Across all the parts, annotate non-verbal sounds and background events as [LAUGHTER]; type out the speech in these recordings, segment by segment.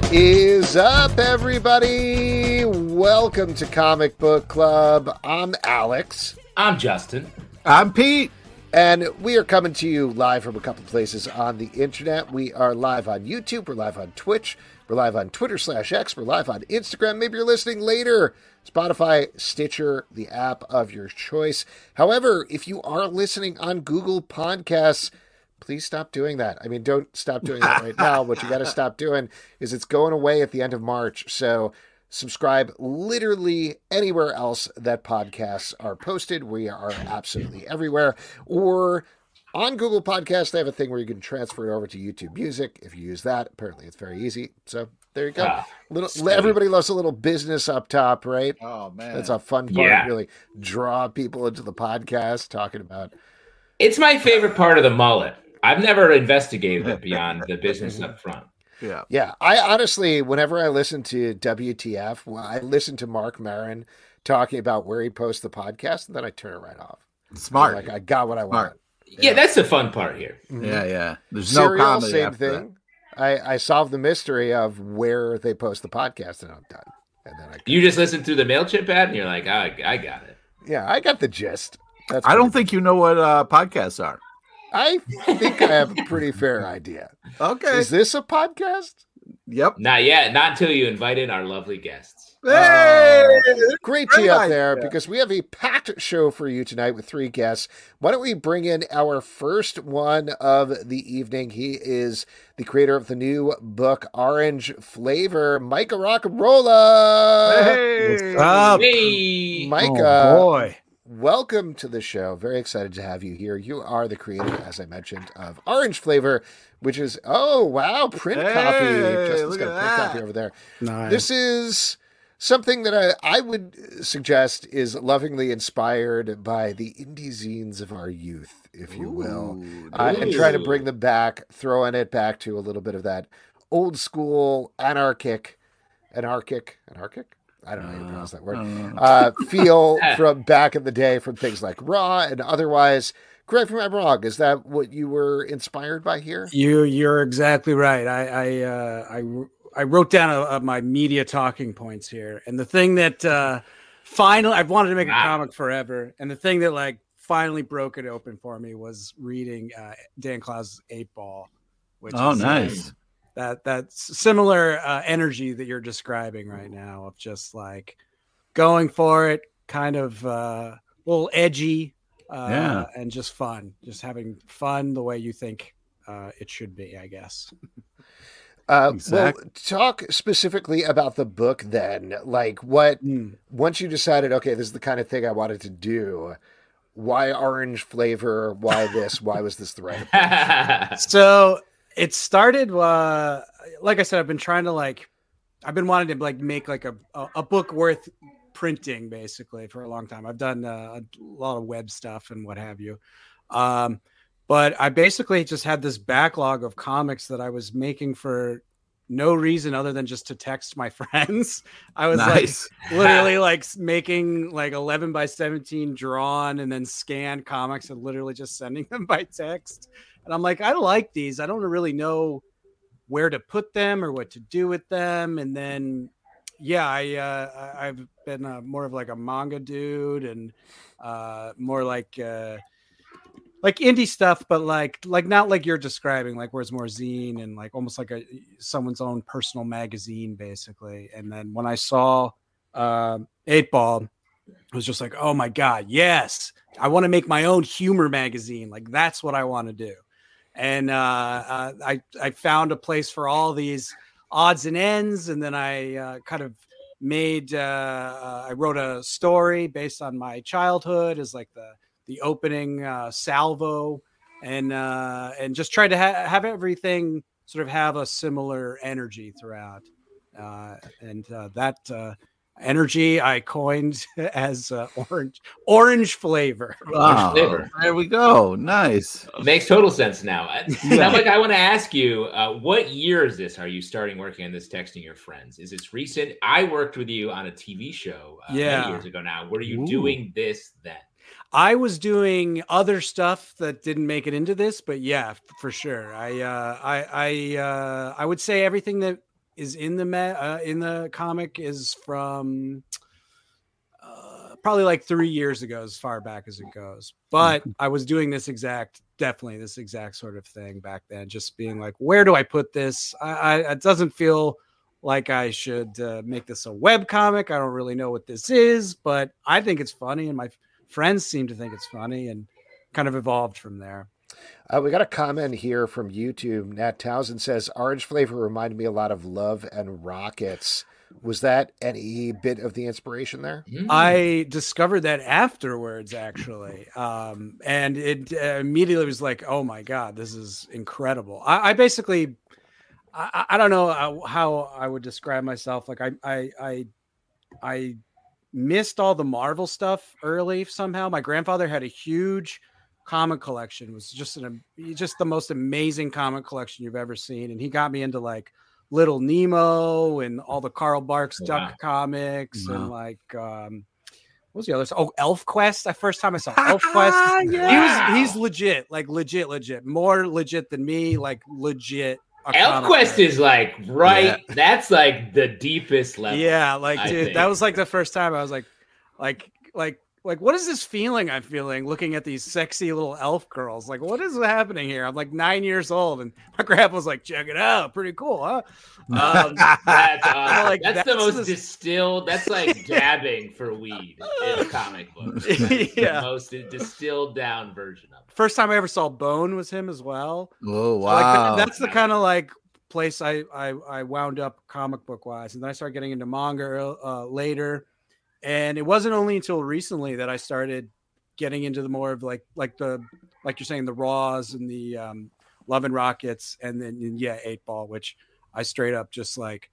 What is up, everybody? Welcome to Comic Book Club. I'm Alex, I'm Justin. I'm Pete. and we are coming to you live from a couple places on the internet. We are live on YouTube, we're live on Twitch, we're live on Twitter slash X, we're live on Instagram. Maybe you're listening later. Spotify, Stitcher, the app of your choice. However, if you are listening on Google Podcasts, please stop doing that. I mean, don't stop doing that right [LAUGHS] now. What you got to stop doing is it's going away at the end of March. So subscribe literally anywhere else that podcasts are posted. We are absolutely everywhere. Or on Google Podcasts, they have a thing where you can transfer it over to YouTube Music. If you use that, apparently it's very easy. So there you go. Ah, little steady. everybody loves a little business up top, right? Oh man, That's a fun part. Yeah. Really draw people into the podcast talking about It's my favorite part of the mullet. I've never investigated it beyond the [LAUGHS] business up front. yeah. Yeah, I honestly, whenever I listen to WTF, when I listen to Marc Maron talking about where he posts the podcast, and then I turn it right off. Smart. Like I got what I Smart. want. Yeah, that's the fun part here. Mhm. yeah, yeah. There's no Serial, comedy same after thing. I I solved the mystery of where they post the podcast, and I'm done. And then I, You just listen through the Mailchimp ad, and you're like, I, I got it. yeah, I got the gist. That's. I don't pretty- think you know what uh, podcasts are. I think I have a pretty fair idea. Okay. Is this a podcast? yep. Not yet. Not until you invite in our lovely guests. Hey! Oh, great Great tea out there idea. because we have a packed show for you tonight with three guests. Why don't we bring in our first one of the evening? He is the creator of the new book Orange Flavor, Micah Rock'n'Rolla. Hey! What's up? Hey, Micah, Oh boy. Welcome to the show. Very excited to have you here. You are the creator, as I mentioned, of Orange Flavor, which is oh wow, print Hey, copy. Justin's look got a at print that. copy over there. Nice. This is something that I, I would suggest is lovingly inspired by the indie zines of our youth, if you will, Ooh, uh, and try to bring them back, throwing it back to a little bit of that old school anarchic, anarchic, anarchic. I don't know how you pronounce that word. Uh, Uh, feel [LAUGHS] from back in the day from things like Raw and otherwise. Correct me if I'm wrong. Is that what you were inspired by here? You you're exactly right. I I uh, I I wrote down a, a, my media talking points here, and the thing that uh, finally I've wanted to make a comic forever, and the thing that like finally broke it open for me was reading uh, Dan Clowes's Eight Ball. Which oh, is, uh, nice. That that's similar uh, energy that you're describing right now of just like going for it, kind of uh, a little edgy, uh, Yeah. and just fun, just having fun the way you think uh, it should be, I guess. [LAUGHS] Uh, Exact- Well, talk specifically about the book then. Like, what Mm. once you decided, okay, this is the kind of thing I wanted to do. Why orange flavor? Why this? Why was this the right? So it started, uh, like I said, I've been trying to like, I've been wanting to like make like a a, book worth printing basically for a long time. I've done uh, a lot of web stuff and what have you. Um, but I basically just had this backlog of comics that I was making for no reason other than just to text my [LAUGHS] friends. I was Nice. like literally like making like 11 by 17 drawn and then scanned comics and literally just sending [LAUGHS] them by text. And I'm like, I like these. I don't really know where to put them or what to do with them. And then, yeah, I uh, I've been uh, more of like a manga dude and uh, more like uh, like indie stuff, but like like not like you're describing, like where it's more zine and like almost like a someone's own personal magazine, basically. And then when I saw um, Eight Ball, I was just like, oh my god, yes, I want to make my own humor magazine. Like that's what I want to do. And uh, uh, I I found a place for all these odds and ends, and then I uh, kind of made uh, uh, I wrote a story based on my childhood as like the the opening uh, salvo, and and just tried to ha- have everything sort of have a similar energy throughout, uh, and that uh, energy I coined [LAUGHS] as uh, orange orange flavor. Wow. flavor. There we go. Nice. Makes total sense now. I- [LAUGHS] Yeah. Now, Mike, I want to ask you, uh, what year is this? Are you starting working on this texting your friends? Is this recent? I worked with you on a TV show uh, Yeah. many years ago now. Were you Ooh. doing this then? I was doing other stuff that didn't make it into this, but yeah, for sure. I uh, I I uh, I would say everything that is in the ma- uh, in the comic is from uh, probably like three years ago, as far back as it goes. But I was doing this exact, definitely this exact sort of thing back then. Just being like, where do I put this? I, I it doesn't feel like I should uh, make this a web comic. I don't really know what this is, but I think it's funny, and my friends seem to think it's funny, and kind of evolved from there. Uh, we got a comment here from YouTube. Nat Townsend says orange flavor reminded me a lot of Love and Rockets. Was that any bit of the inspiration there? I discovered that afterwards, actually, um, and it uh, immediately was like, "Oh my god, this is incredible!" I, I basically, I, I don't know how, how I would describe myself. Like I, I, I, I missed all the Marvel stuff early somehow. My grandfather had a huge comic collection. Was just an just the most amazing comic collection you've ever seen, and he got me into like Little Nemo and all the Carl Barks Oh, Duck comics Wow. and like um what was the other? Oh, Elf Quest. The first time I saw Elf [LAUGHS] Quest, he was he's legit, like legit, legit, more legit than me, like legit. Elf Quest is like right. That's like the deepest level. Yeah, like I dude, think. that was like the first time I was like, like, like, like, what is this feeling I'm feeling looking at these sexy little elf girls? Like, what is happening here? I'm like nine years old, and my [LAUGHS] grandpa's like, check it out, pretty cool, huh? Um, That's [LAUGHS] awesome. like, that's, the most the- distilled. That's like dabbing for weed in a comic book. That's [LAUGHS] Yeah. the most distilled down version of it. first time I ever saw Bone was him as well. Oh So, like, wow. that's the kind of like place I, I I wound up comic book wise, and then I started getting into manga uh, later. And it wasn't only until recently that I started getting into the more of like like the like you're saying the Raws and the um, Love and Rockets, and then and yeah, Eight Ball, which I straight up just like.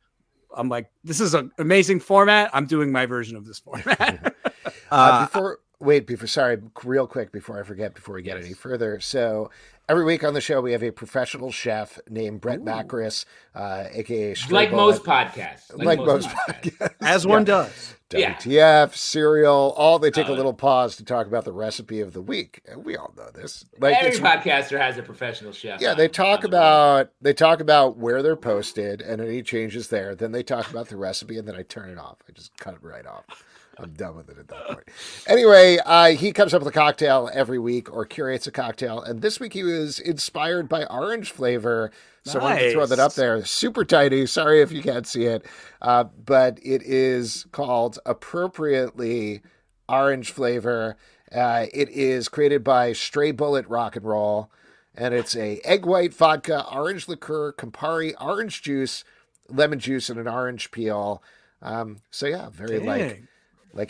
I'm like, this is an amazing format. I'm doing my version of this format. [LAUGHS] Uh, Uh, before wait, before sorry, real quick before I forget, before we get any further. So every week on the show we have a professional chef named Brett Macris, uh, aka Stray Like most podcasts. like, most podcasts. podcasts. As one does. Yeah. WTF, Serial, all they take a Uh, little pause to talk about the recipe of the week. And we all know this. Like Every podcaster has a professional chef. yeah, on- they talk on the about they talk about where they're posted and any changes there. Then they talk about the recipe, and then I turn it off. I just cut it right off. I'm done with it at that point. Anyway, uh, he comes up with a cocktail every week or curates a cocktail, and this week he was inspired by orange flavor. So I wanted to throw that up there. Super tidy. Sorry if you can't see it, uh, but it is called appropriately orange flavor. Uh, it is created by Stray Bullet Rock and Roll, and it's a egg white vodka, orange liqueur, Campari, orange juice, lemon juice, and an orange peel. Um, so yeah, very Dang. like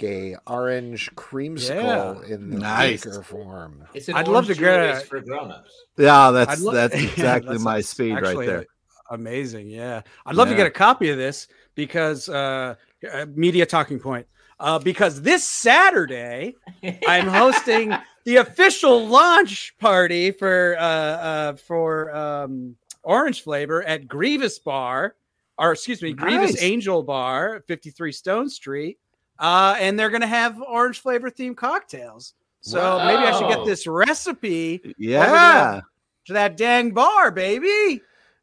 a orange creamsicle in the Nice. liquor form. It's an I'd love to orange get juice a- for grown-ups. yeah, that's lo- that's [LAUGHS] exactly that my speed right there. Amazing, yeah. I'd love to get a copy of this because uh, uh, media talking point. Uh, because this Saturday [LAUGHS] I'm hosting the official launch party for uh, uh, for um, Orange Flavor at Grievous Bar, or excuse me, Grievous Nice. Angel Bar, 53 Stone Street, uh, and they're gonna have Orange Flavor themed cocktails. So maybe I should get this recipe Yeah. to that dang bar, baby.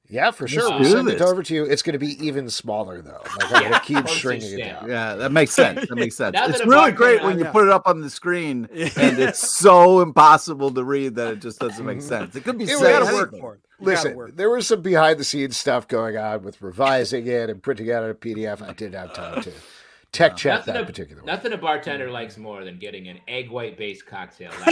Yeah, for sure. Let's We'll do send it this. over to you. It's going to be even smaller though. Like I'm going [LAUGHS] to keep shrinking it down. Yeah, that makes sense. That makes [LAUGHS] sense. It's that a really great when you Yeah. put it up on the screen and it's [LAUGHS] so impossible to read that it just doesn't make sense. It could be It said gotta work for it. You Listen, there was some behind the scenes stuff going on with revising it and printing out a PDF. I didn't have time to tech check Nothing that a, particular one. nothing a bartender likes more than getting an egg white based cocktail. [LAUGHS]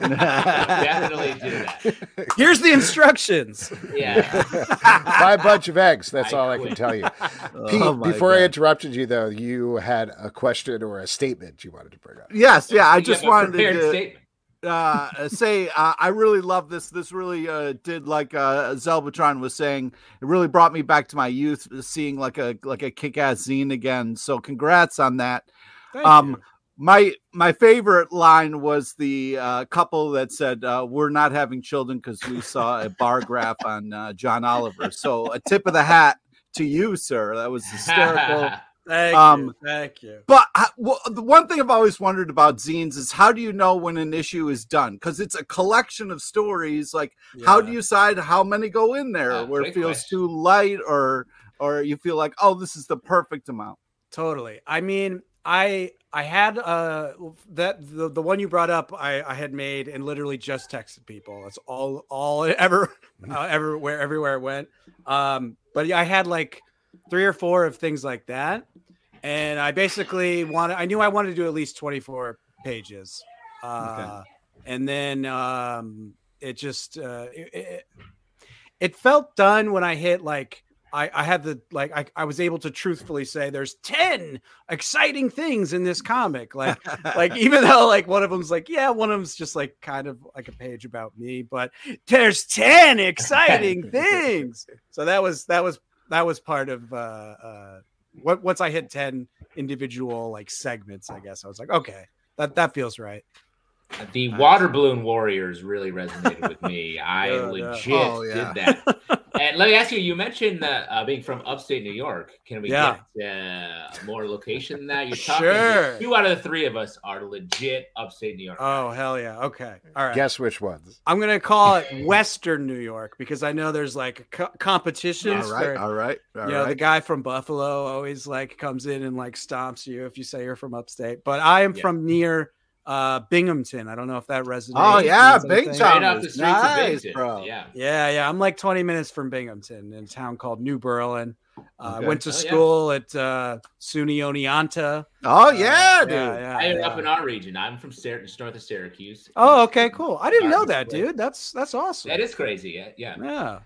Definitely do that. Here's the instructions. Yeah. [LAUGHS] Buy a bunch of eggs. That's I all I can tell you. [LAUGHS] Oh Pete, my before I interrupted you, though, you had a question or a statement you wanted to bring up. Yes, yeah. I just have a wanted prepared to. Uh, say uh, I really love this. This really uh, did like uh, Zelbatron was saying. It really brought me back to my youth, seeing like a like a kick-ass zine again. So congrats on that. Thank um, you. my my favorite line was the uh, couple that said, uh, "We're not having children because we saw a bar graph on uh, John Oliver." So a tip of the hat to you, sir. That was [LAUGHS] hysterical. Thank um, you. Thank you. But I, well, the one thing I've always wondered about zines is how do you know when an issue is done? Because it's a collection of stories. Like, how do you decide how many go in there, Uh, where it feels question. too light, or or you feel like, oh, this is the perfect amount. Totally. I mean, I I had uh that the, the one you brought up I, I had made and literally just texted people. That's all all [LAUGHS] ever uh, everywhere everywhere it went. Um but yeah, I had like three or four of things like that. And I basically wanted I knew I wanted to do at least 24 pages. Uh and then um it just uh it, it, it felt done when I hit like I, I had the like I, I was able to truthfully say there's 10 exciting things in this comic like [LAUGHS] like even though like one of them's like yeah one of them's just like kind of like a page about me but there's 10 exciting [LAUGHS] things so that was that was that was part of uh uh what once I hit 10 individual like segments I guess I was like okay that that feels right The Nice. water balloon warriors really resonated with me. [LAUGHS] I Yeah, yeah. legit Oh, yeah. did that. [LAUGHS] and let me ask you: You mentioned that uh, being from upstate New York. Can we Yeah. get uh, more location than that? You're talking. Sure. Two out of the three of us are legit upstate New York. oh hell yeah okay all right Guess which ones? I'm gonna call it [LAUGHS] Western New York because I know there's like co- competitions. All right, for- all right, all you know, the guy from Buffalo always like comes in and like stomps you if you say you're from upstate. But I am Yeah. from near uh Binghamton. I don't know if that resonates. Oh yeah, means Big anything. Straight Tom off the streets nice, of Binghamton. bro. Yeah. Yeah, yeah. I'm like 20 minutes from Binghamton in a town called New Berlin. Uh, I Okay. went to Oh, yeah. school at uh, SUNY Oneonta. Oh yeah, Uh, dude. yeah, I am yeah. up in our region. I'm from Syr- north of Syracuse. Oh, okay, cool. I didn't know that, Way. dude. That's that's awesome. That is crazy. Yeah. yeah.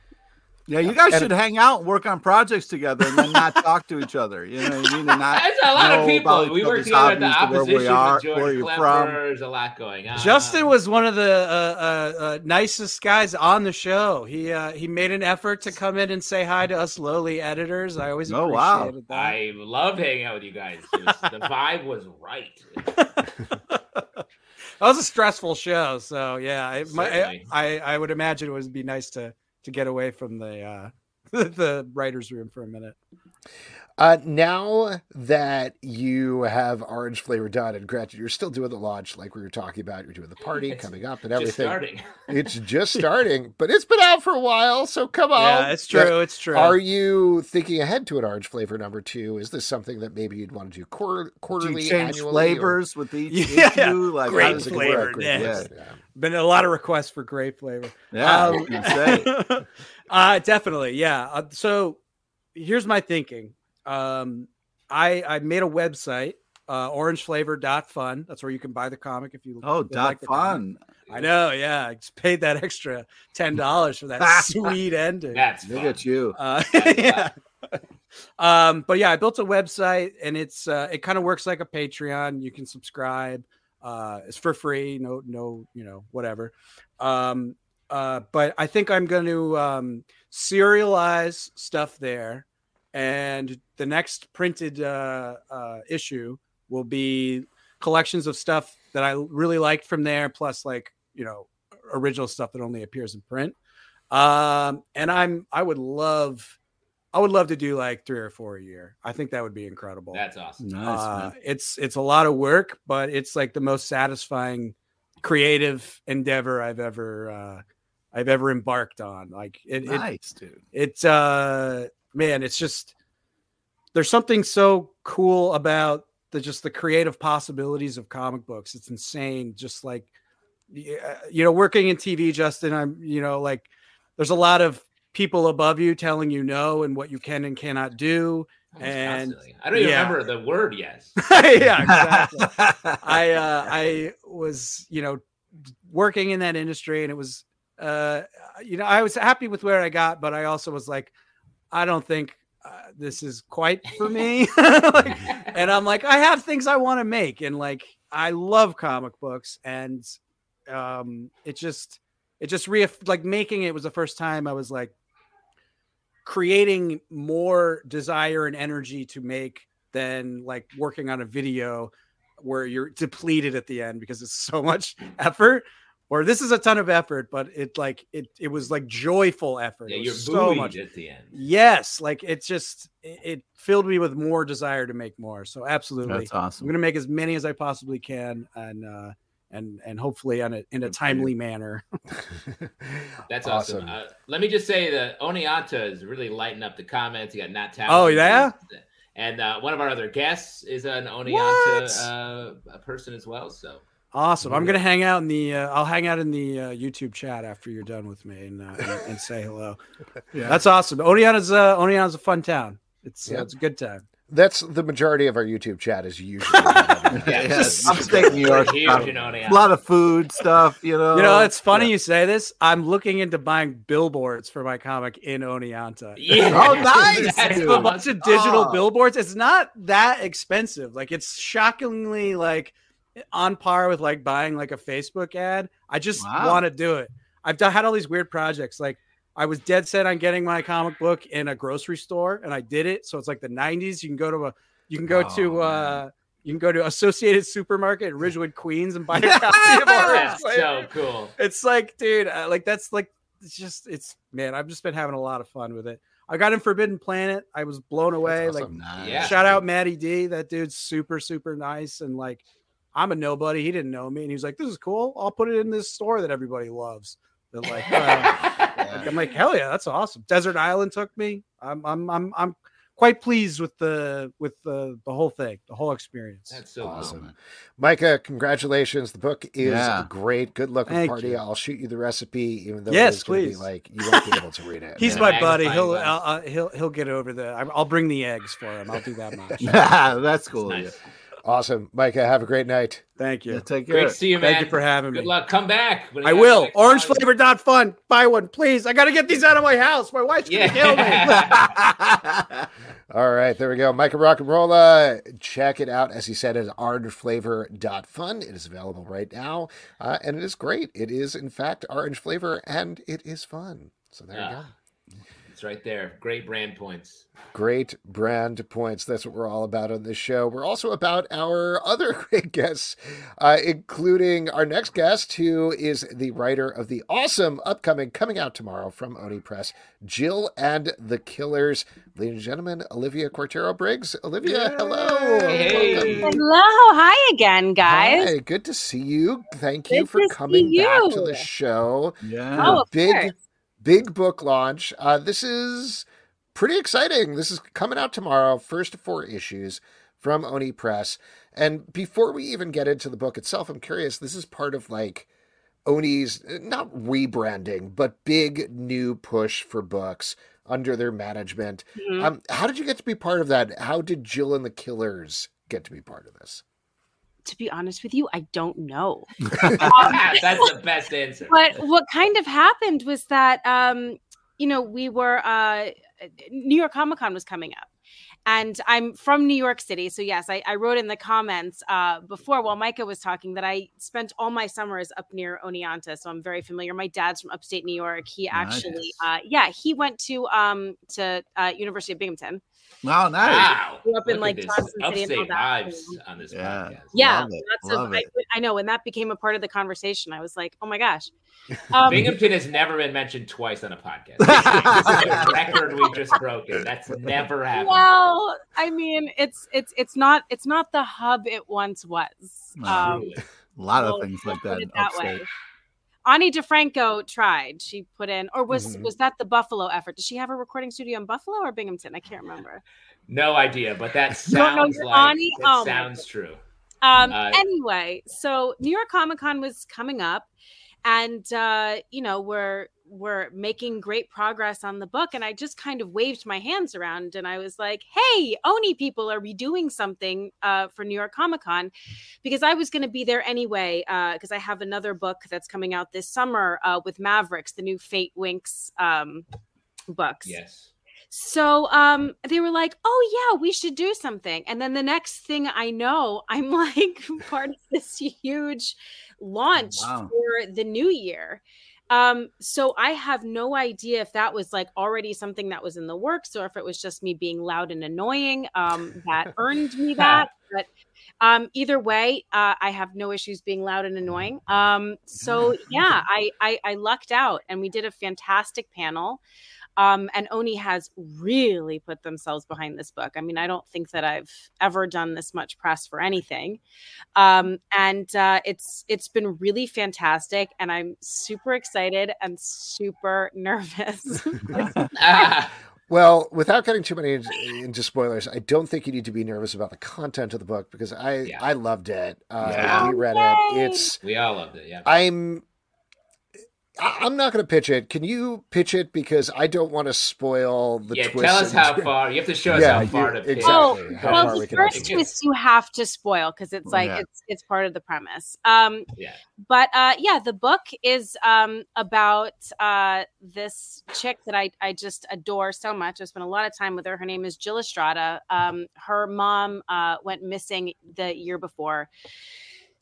Yeah. Yeah, you guys And- should hang out and work on projects together and then not [LAUGHS] talk to each other. You know what I mean? And not [LAUGHS] There's a lot of people. We each work other's together at the hobbies, where opposition we are, George where you're from. There's a lot going on. Justin was one of the uh, uh, uh, nicest guys on the show. He uh, he made an effort to come in and say hi to us lowly editors. I always Oh, wow. that. I loved hanging out with you guys. Was- the [LAUGHS] vibe was right. that was a stressful show, so yeah, I, my, I, I I would imagine it would be nice to to get away from the uh, [LAUGHS] the writers' room for a minute. Uh, now that you have orange flavor done, and granted, you're still doing the launch like we were talking about, you're doing the party It's [LAUGHS] coming up and Just everything. starting. [LAUGHS] It's just starting, but it's been out for a while, so come on. yeah, it's true. It's true. Are you thinking ahead to an orange flavor number two? Is this something that maybe you'd want to do quarter, Do quarterly, you change annually, or- flavors with each Yeah, issue? Like, Grape how How does does it it flavor, work? work? Yeah. yeah. Been a lot of requests for grape flavor. Yeah, Um, gonna say. [LAUGHS] uh, definitely, yeah. Uh, so here's my thinking. Um, I I made a website, uh, orangeflavor.fun. That's where you can buy the comic if you Oh, dot like the comic. fun. I know, yeah. I just paid that [LAUGHS] extra ten dollars for that [LAUGHS] sweet ending. That's Look fun. at you. Uh, That's yeah. um, but yeah, I built a website and it's uh, it kind of works like a Patreon. You can subscribe. Uh, it's for free. No, no, you know, whatever. Um, uh, but I think I'm going to um, serialize stuff there, and the next printed uh, uh, issue will be collections of stuff that I really liked from there, plus like you know original stuff that only appears in print. Um, and I'm I would love I would love to do like three or four a year. I think that would be incredible. That's awesome. Nice, Uh, man. it's it's a lot of work, but it's like the most satisfying creative endeavor I've ever uh I've ever embarked on. Like it, it Nice, dude. it's uh man it's just there's something so cool about the just the creative possibilities of comic books it's insane just like yeah, you know working in tv justin i'm you know like there's a lot of people above you telling you no and what you can and cannot do and- constantly. I don't even yeah. remember the word yes. [LAUGHS] yeah exactly [LAUGHS] I uh, I was you know working in that industry and it was uh you know I was happy with where I got but I also was like I don't think uh, this is quite for me [LAUGHS] like, and I'm like I have things I want to make and like I love comic books and Um, it just it just re like making it was the first time I was like creating more desire and energy to make than like working on a video where you're depleted at the end because it's so much [LAUGHS] effort or this is a ton of effort but it like it it was like joyful effort Yeah, you're so buoyed much at the end. yes like it's just it, it filled me with more desire to make more so absolutely That's awesome. i'm gonna make as many as i possibly can and uh and and hopefully on a in a timely manner [LAUGHS] That's awesome. Awesome. Uh, let me just say that Oneonta is really lighting up the comments. You got Nat Townsend. Oh, yeah? And uh, one of our other guests is an What? Oneonta uh, person as well. So awesome i'm gonna hang out in the uh, i'll hang out in the uh, youtube chat after you're done with me and uh, and, and say hello [LAUGHS] Yeah. that's awesome Oneonta's uh Oneonta's a fun town it's uh, Yeah. it's a good time That's the majority of our YouTube chat is usually. [LAUGHS] [LAUGHS] Yeah, Yes, just- upstate New York. huge stuff. in A lot of food stuff, you know. You know, it's funny Yeah. you say this. I'm looking into buying billboards for my comic in Oneonta. [LAUGHS] Yeah. Oh, nice, That's dude. a bunch of digital Oh. billboards. It's not that expensive. Like it's shockingly like on par with like buying like a Facebook ad. I just Wow. want to do it. I've done, had all these weird projects. Like I was dead set on getting my comic book in a grocery store, and I did it. So it's like the '90s. You can go to a, you can go Oh, to, man. uh, you can go to Associated Supermarket in Ridgewood, Queens, and buy a [LAUGHS] copy of Orange That's so cool. It's like, dude, uh, like that's like it's just it's man, I've just been having a lot of fun with it. I got in Forbidden Planet. I was blown away. That's Like. Nice. Yeah. shout out Matty D. That dude's super, super nice. And like I'm a nobody. He didn't know me. And he was like, This is cool. I'll put it in this store that everybody loves. They're like, [LAUGHS] uh, like, I'm like, hell yeah, that's awesome. Desert Island took me. I'm I'm I'm I'm quite pleased with the with the the whole thing, the whole experience. That's so Awesome. awesome. Micah, congratulations. The book is Yeah. great. Good luck with Thank party. you. I'll shoot you the recipe, even though Yes, it is gonna be please. like you won't be able to read it. [LAUGHS] He's Yeah. my Magnifying buddy. He'll glass. uh, uh, he'll he'll get over the. I- I'll bring the eggs for him. I'll do that much. [LAUGHS] That's cool. Nice. Yeah. Awesome. Micah, have a great night. Thank you. Yeah, take care. Great to see you, man. Thank you for having me. Good luck. Come back. I will. the Orange one. flavor dot fun. Buy one, please. I got to get these out of my house. My wife's gonna kill me. [LAUGHS] [LAUGHS] All right, there we go. Micah Rock and Rolla. Check it out. As he said, at orangeflavor.fun. It is available right now. Uh, and it is great. It is, in fact, orange flavor and it is fun. So there you go. It's right there. Great brand points. Great brand points. That's what we're all about on this show. We're also about our other [LAUGHS] great guests, uh, including our next guest, who is the writer of the awesome upcoming, coming out tomorrow from Oni Press, Jill and the Killers. Ladies and gentlemen, Olivia Cuartero-Briggs. Olivia, hello. Hey. Hello, hi again, guys. Hi, good to see you. Thank you for to see coming back to the show. yeah. Oh, of big course. Big book launch. Uh, this is pretty exciting. This is coming out tomorrow, first of four issues from Oni Press. And before we even get into the book itself, I'm curious. This is part of like Oni's not rebranding, but big new push for books under their management. Mhm. Um, how did you get to be part of that? How did Jill and the Killers get to be part of this? To be honest with you, I don't know. [LAUGHS] [LAUGHS] That's the best answer. But what kind of happened was that, um, you know, we were uh, New York Comic Con was coming up. And I'm from New York City. So, yes, I, I wrote in the comments uh, before while Micah was talking that I spent all my summers up near Oneonta. So, I'm very familiar. My dad's from upstate New York. He actually, uh, yeah, he went to um, to uh, University of Binghamton. Wow, nice. Wow. Grew up in, Look like, at this Johnson City and all that. vibes on this Yeah. podcast. Yeah, Love it, love I, know, and that became a part of the conversation. I was like, oh my gosh. [LAUGHS] Um, Binghamton has never been mentioned twice on a podcast. [LAUGHS] This is a record we've just broken. That's never happened. well, I mean, it's it's it's not it's not the hub it once was. Um, A lot well, of things like put that. it that upstate. way. Ani DiFranco tried. She put in, or was Mhm. was that the Buffalo effort? Did she have a recording studio in Buffalo or Binghamton? I can't remember. No idea, but that [LAUGHS] sounds like Ani? it Oh sounds true. Um, Uh, anyway, so New York Comic Con was coming up, and uh, you know we're we're making great progress on the book, and I just kind of waved my hands around, and I was like, "Hey, Oni people are redoing something uh, for New York Comic Con," because I was going to be there anyway, because I have another book that's coming out this summer uh, with Mavericks, the new Fate Winks um, books. Yes. So um, they were like, "Oh yeah, we should do something." And then the next thing I know, [LAUGHS] I'm like [LAUGHS] part of this huge launch Wow. for the new year. Um, so I have no idea if that was like already something that was in the works or if it was just me being loud and annoying um, that [LAUGHS] earned me that. But um, either way, uh, I have no issues being loud and annoying. Um, so yeah, I, I I lucked out, and we did a fantastic panel. Um, and Oni has really put themselves behind this book. I mean, I don't think that I've ever done this much press for anything, um, and uh, it's it's been really fantastic. And I'm super excited and super [LAUGHS] nervous. Ah, [LAUGHS] Well, without getting too many into, into spoilers, I don't think you need to be nervous about the content of the book because I Yeah. I loved it. Uh, Yeah. We read Yay! it. It's we all loved it. Yeah. I'm I- I'm not going to pitch it. Can you pitch it because I don't want to spoil the yeah. twist. Tell us how [LAUGHS] far. You have to show us Yeah, how far you- to pitch. exactly. Oh, well, far we the first twist you have to spoil because it's like Yeah. it's it's part of the premise. Um, Yeah. but uh, yeah, the book is um, about uh, this chick that I, I just adore so much. I spent a lot of time with her. Her name is Jill Estrada. Um, her mom uh, went missing the year before.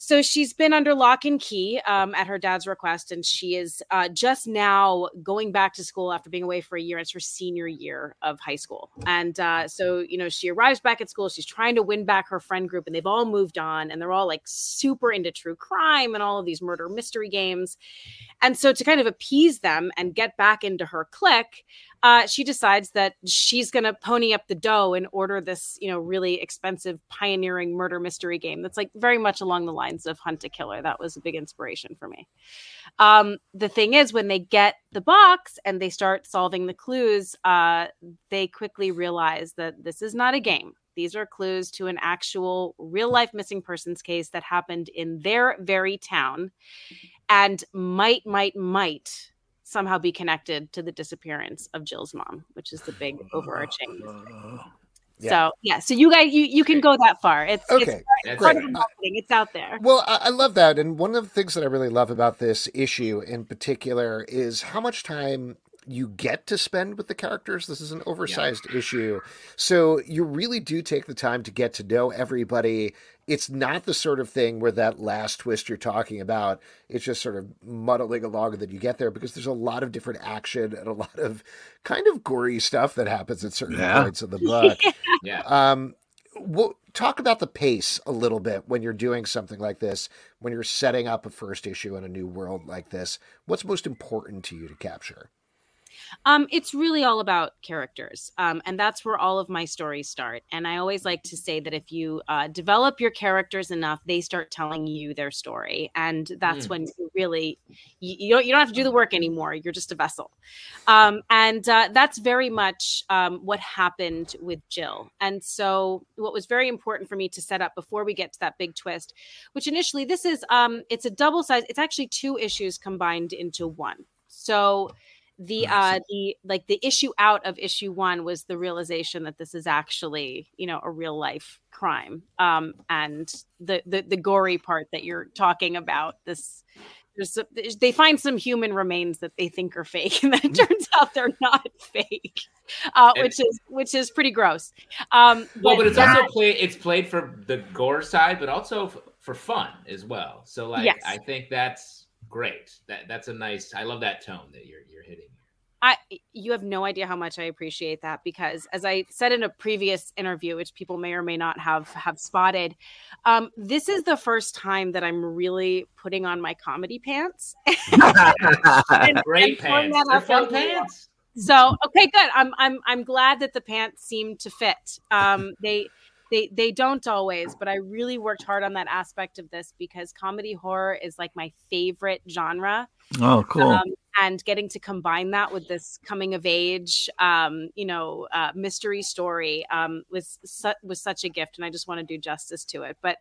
So she's been under lock and key um, at her dad's request, and she is uh, just now going back to school after being away for a year. It's her senior year of high school, and uh, so you know she arrives back at school. She's trying to win back her friend group, and they've all moved on, and they're all like super into true crime and all of these murder mystery games. And so to kind of appease them and get back into her clique, uh, she decides that she's going to pony up the dough and order this, you know, really expensive pioneering murder mystery game that's like very much along the lines of Hunt a Killer. That was a big inspiration for me. Um, the thing is, when they get the box and they start solving the clues, uh, they quickly realize that this is not a game. These are clues to an actual real life missing persons case that happened in their very town and might, might, might somehow be connected to the disappearance of Jill's mom, which is the big [SIGHS] overarching. Yeah. So yeah, so you guys, you you can go that far. It's Okay, it's That's part great. of the marketing. It's out there. Well, I, I love that, and one of the things that I really love about this issue in particular is how much time you get to spend with the characters. This is an oversized issue, so you really do take the time to get to know everybody. It's not the sort of thing where that last twist you're talking about. It's just sort of muddling along, that you get there because there's a lot of different action and a lot of kind of gory stuff that happens at certain Yeah. points of the book. [LAUGHS] Yeah. Um, well, talk about the pace a little bit when you're doing something like this, when you're setting up a first issue in a new world like this. What's most important to you to capture? Um, it's really all about characters, um, and that's where all of my stories start. And I always like to say that if you uh, develop your characters enough, they start telling you their story, and that's Mm. when you really you, you don't you don't have to do the work anymore. You're just a vessel, um, and uh, that's very much um, what happened with Jill. And so, what was very important for me to set up before we get to that big twist, which initially this is um, it's a double size. It's actually two issues combined into one. So the uh the like the issue out of issue one was the realization that this is actually you know a real life crime um and the the, the gory part that you're talking about this they find some human remains that they think are fake [LAUGHS] and then it turns out they're not [LAUGHS] fake uh which is which is pretty gross um Well, but it's that- also played. It's played for the gore side, but also f- for fun as well. So, like, Yes. I think that's great. That that's a nice. I love that tone that you're you're hitting. I you have no idea how much I appreciate that because as I said in a previous interview, which people may or may not have have spotted, um, this is the first time that I'm really putting on my comedy pants. [LAUGHS] And- [LAUGHS] Great and pants. fun pants. So okay, good. I'm I'm I'm glad that the pants seem to fit. Um, they they they don't always, but I really worked hard on that aspect of this because comedy horror is like my favorite genre. Oh, cool. um, and getting to combine that with this coming of age um, you know uh, mystery story um, was su- was such a gift and i just want to do justice to it. But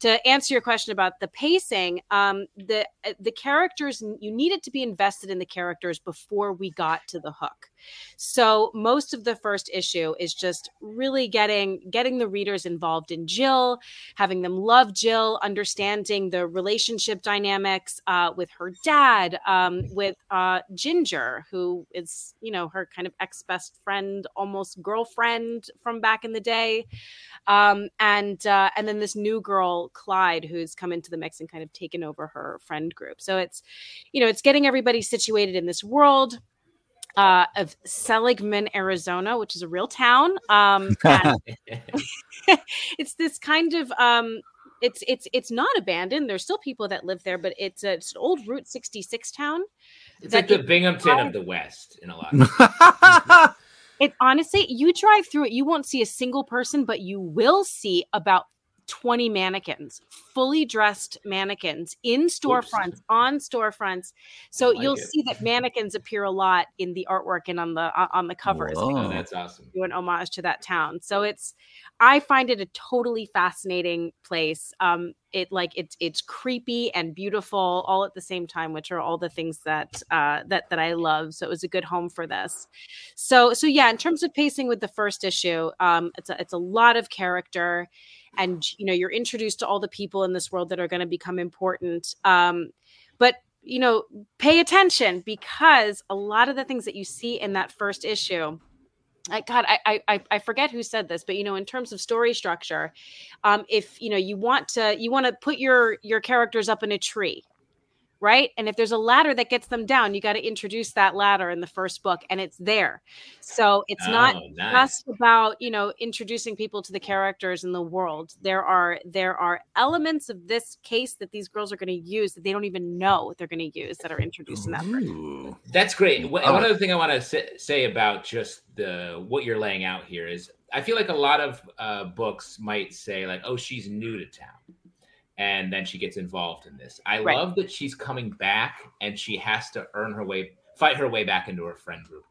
to answer your question about the pacing um, the the characters you needed to be invested in the characters before we got to the hook So most of the first issue is just really getting getting the readers involved in Jill, having them love Jill, understanding the relationship dynamics uh, with her dad, um, with uh, Ginger, who is you know her kind of ex best friend, almost girlfriend from back in the day, um, and uh, and then this new girl Clyde, who's come into the mix and kind of taken over her friend group. So it's you know it's getting everybody situated in this world uh, of Seligman, Arizona, which is a real town. Um, [LAUGHS] [LAUGHS] it's this kind of um, it's it's it's not abandoned. There's still people that live there, but it's, a, it's an old Route 66 town. It's like the Binghamton of the West in a lot. [LAUGHS] it honestly, you drive through it, you won't see a single person, but you will see about 20 mannequins, fully dressed mannequins in storefronts, Oops. on storefronts. So like you'll it. see that mannequins appear a lot in the artwork and on the on the covers. Oh, that's awesome. Do an homage to that town. So it's I find it a totally fascinating place. Um, it like it's it's creepy and beautiful all at the same time, which are all the things that uh, that that I love. So it was a good home for this. So so yeah, in terms of pacing with the first issue, um, it's a, it's a lot of character and you know you're introduced to all the people in this world that are going to become important um, but you know pay attention because a lot of the things that you see in that first issue I, God, I, I I forget who said this, but you know, in terms of story structure, um, if you know you want to you want to put your your characters up in a tree, right? And if there's a ladder that gets them down, you got to introduce that ladder in the first book, and it's there. So it's oh, not nice. just about you know introducing people to the characters in the world. There are there are elements of this case that these girls are going to use that they don't even know they're going to use that are introduced in that. Book. That's great. One other thing I want to say about just the what you're laying out here is I feel like a lot of uh, books might say like, "Oh, she's new to town." And then she gets involved in this. I right. love that she's coming back and she has to earn her way, fight her way back into her friend group.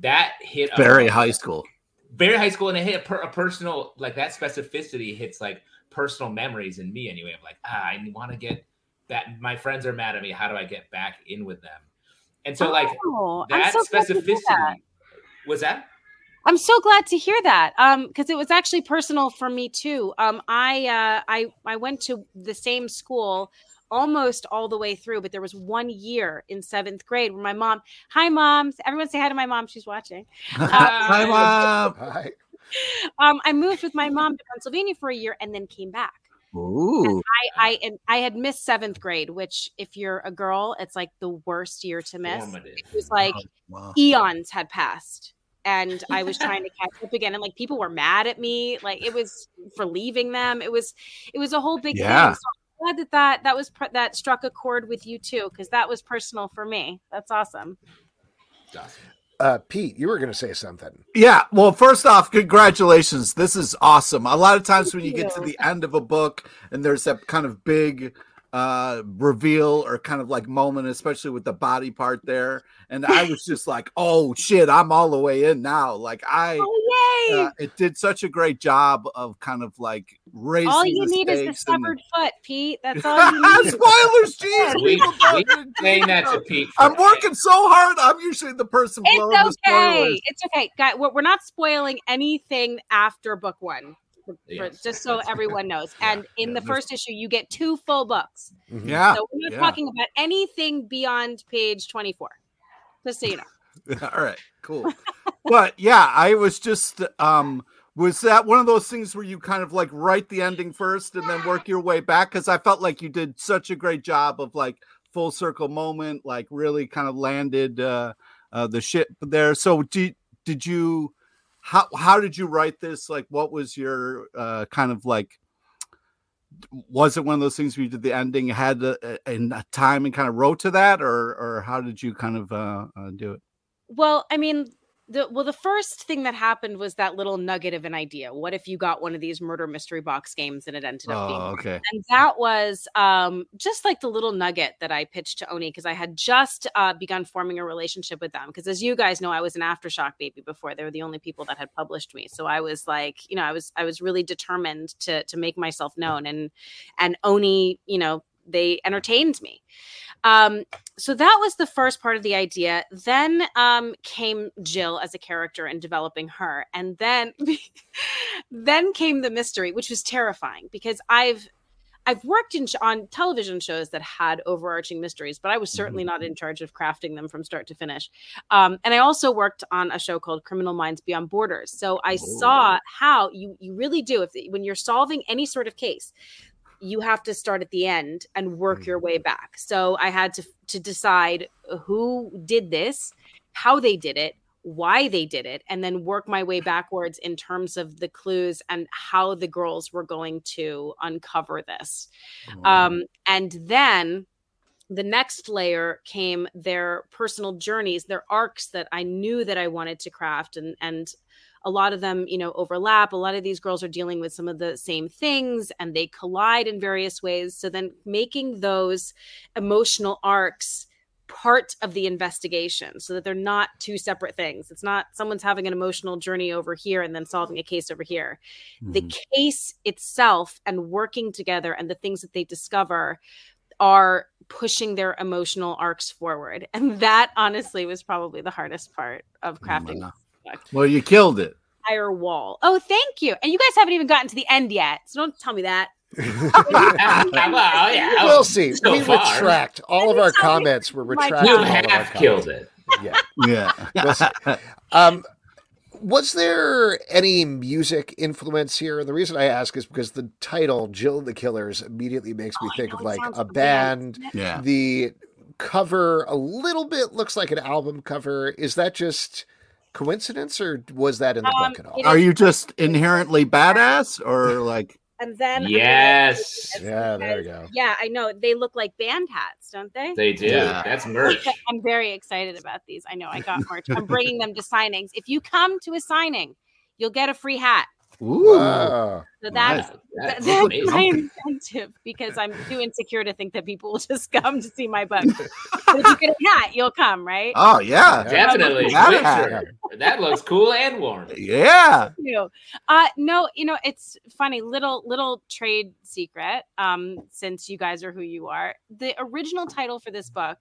That hit very a, high school, very high school, and it hit a, per, a, personal like that specificity hits like personal memories in me anyway. I'm like, ah, I want to get that. My friends are mad at me. How do I get back in with them? And so, like oh, that so specificity that. was that I'm so glad to hear that. Um, because it was actually personal for me too. Um, I uh, I I went to the same school almost all the way through, but there was one year in seventh grade where my mom, hi mom, everyone say hi to my mom. She's watching. Uh, [LAUGHS] hi [LAUGHS] mom. Hi. Um, I moved with my mom to Pennsylvania for a year and then came back. Ooh. I, I and I had missed seventh grade, which if you're a girl, it's like the worst year to miss. Formative. It was like oh, wow. eons had passed and I was trying to [LAUGHS] catch up again. And like people were mad at me, like it was for leaving them. It was it was a whole big yeah. thing. So I'm glad that that that was that struck a chord with you too, because that was personal for me. That's awesome. Uh, Pete, you were going to say something. Yeah. Well, first off, congratulations. This is awesome. A lot of times Thank when you, you get to the end of a book and there's that kind of big uh reveal or kind of like moment especially with the body part there. And i was just like oh shit i'm all the way in now. Like i oh, uh, it did such a great job of kind of like raising all you need is the severed foot pete. [LAUGHS] That's all you need. Spoilers jeez we, saying that to pete i'm working so hard i'm usually the person it's okay. it's okay. Guys we're not spoiling anything after book one yes, just so everyone knows. And yeah, in the first issue, you get two full books. Mm-hmm. Yeah. So we're not yeah. talking about anything beyond page 24. Just so you know. [LAUGHS] All right, cool. [LAUGHS] but yeah, I was just um was that one of those things where you kind of like write the ending first and then work your way back? Because I felt like you did such a great job of like full circle moment, like really kind of landed uh, uh the ship there. So did did you how how did you write this? Like, what was your uh, kind of like? Was it one of those things where you did the ending, had a, a time and kind of wrote to that, or or how did you kind of uh, uh, do it? Well, I mean, the well the first thing that happened was that little nugget of an idea. What if you got one of these murder mystery box games and it ended up oh, being okay. And that was um just like the little nugget that i pitched to oni because i had just uh, begun forming a relationship with them. Because as you guys know i was an aftershock baby before. They were the only people that had published me. So i was like you know i was i was really determined to to make myself known. And and oni you know they entertained me Um, so that was the first part of the idea. Then um, came Jill as a character and developing her, and then [LAUGHS] then came the mystery, which was terrifying because I've I've worked in on television shows that had overarching mysteries, but I was certainly not in charge of crafting them from start to finish. Um, and I also worked on a show called Criminal Minds Beyond Borders, so I saw how you you really do if when you're solving any sort of case, you have to start at the end and work your way back. So I had to to decide who did this, how they did it, why they did it, and then work my way backwards in terms of the clues and how the girls were going to uncover this. Um, and then the next layer came their personal journeys, their arcs that I knew that I wanted to craft, and and a lot of them you know overlap. A lot of these girls are dealing with some of the same things and they collide in various ways. So then making those emotional arcs part of the investigation so that they're not two separate things. It's not someone's having an emotional journey over here and then solving a case over here. The mm-hmm. case itself and working together and the things that they discover are pushing their emotional arcs forward. And that honestly was probably the hardest part of oh crafting Wow. This book Well, you killed it. entire wall. Oh, thank you. And you guys haven't even gotten to the end yet. So don't tell me that. [LAUGHS] well, yeah. we'll see. So we far. retract all of our comments. We're retracting You all of our have killed comments. it. Yeah. [LAUGHS] Yeah. We'll. Um, was there any music influence here? The reason I ask is because the title "Jill and the Killers" immediately makes me Oh, think know, of like a like band. band. yeah. The cover a little bit looks like an album cover. Is that just coincidence, or was that in the Um, book at all? Are you just inherently badass or like And then Yes. Yeah, there you go. Yeah, I know. They look like band hats, don't they? They do. Yeah. That's [LAUGHS] merch. I'm very excited about these. I know I got merch. I'm bringing them to signings. If you come to a signing, you'll get a free hat. Ooh? Wow. So that's That's that's my incentive because I'm too insecure to think that people will [LAUGHS] just come to see my book. [LAUGHS] but if you get a hat, you'll come, right? Oh yeah. Definitely. Yeah. That looks cool and warm. Yeah. Uh no, you know, it's funny, little little trade secret. Um, since you guys are who you are. The original title for this book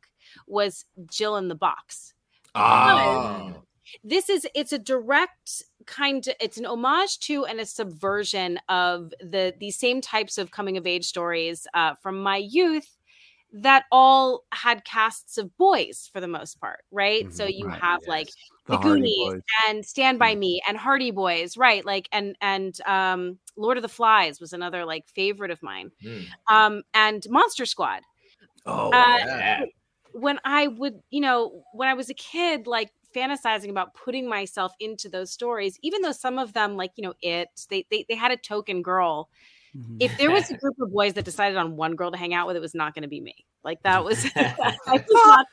was Jill in the Box. Oh. This is it's a direct kind of it's an homage to and a subversion of the these same types of coming of age stories uh, from my youth that all had casts of boys for the most part, right? So you Right, have like The the Goonies and Stand by Me and Hardy Boys, right? Like and and um Lord of the Flies was another like favorite of mine. Mm. Um and Monster Squad. Oh, Uh, Yeah. When I would, you know, when I was a kid, like fantasizing about putting myself into those stories, even though some of them, like, you know, it, they they, they had a token girl. If there was a mm-hmm. group of boys that decided on one girl to hang out with, it was not going to be me. Like that was, [LAUGHS] [LAUGHS] was not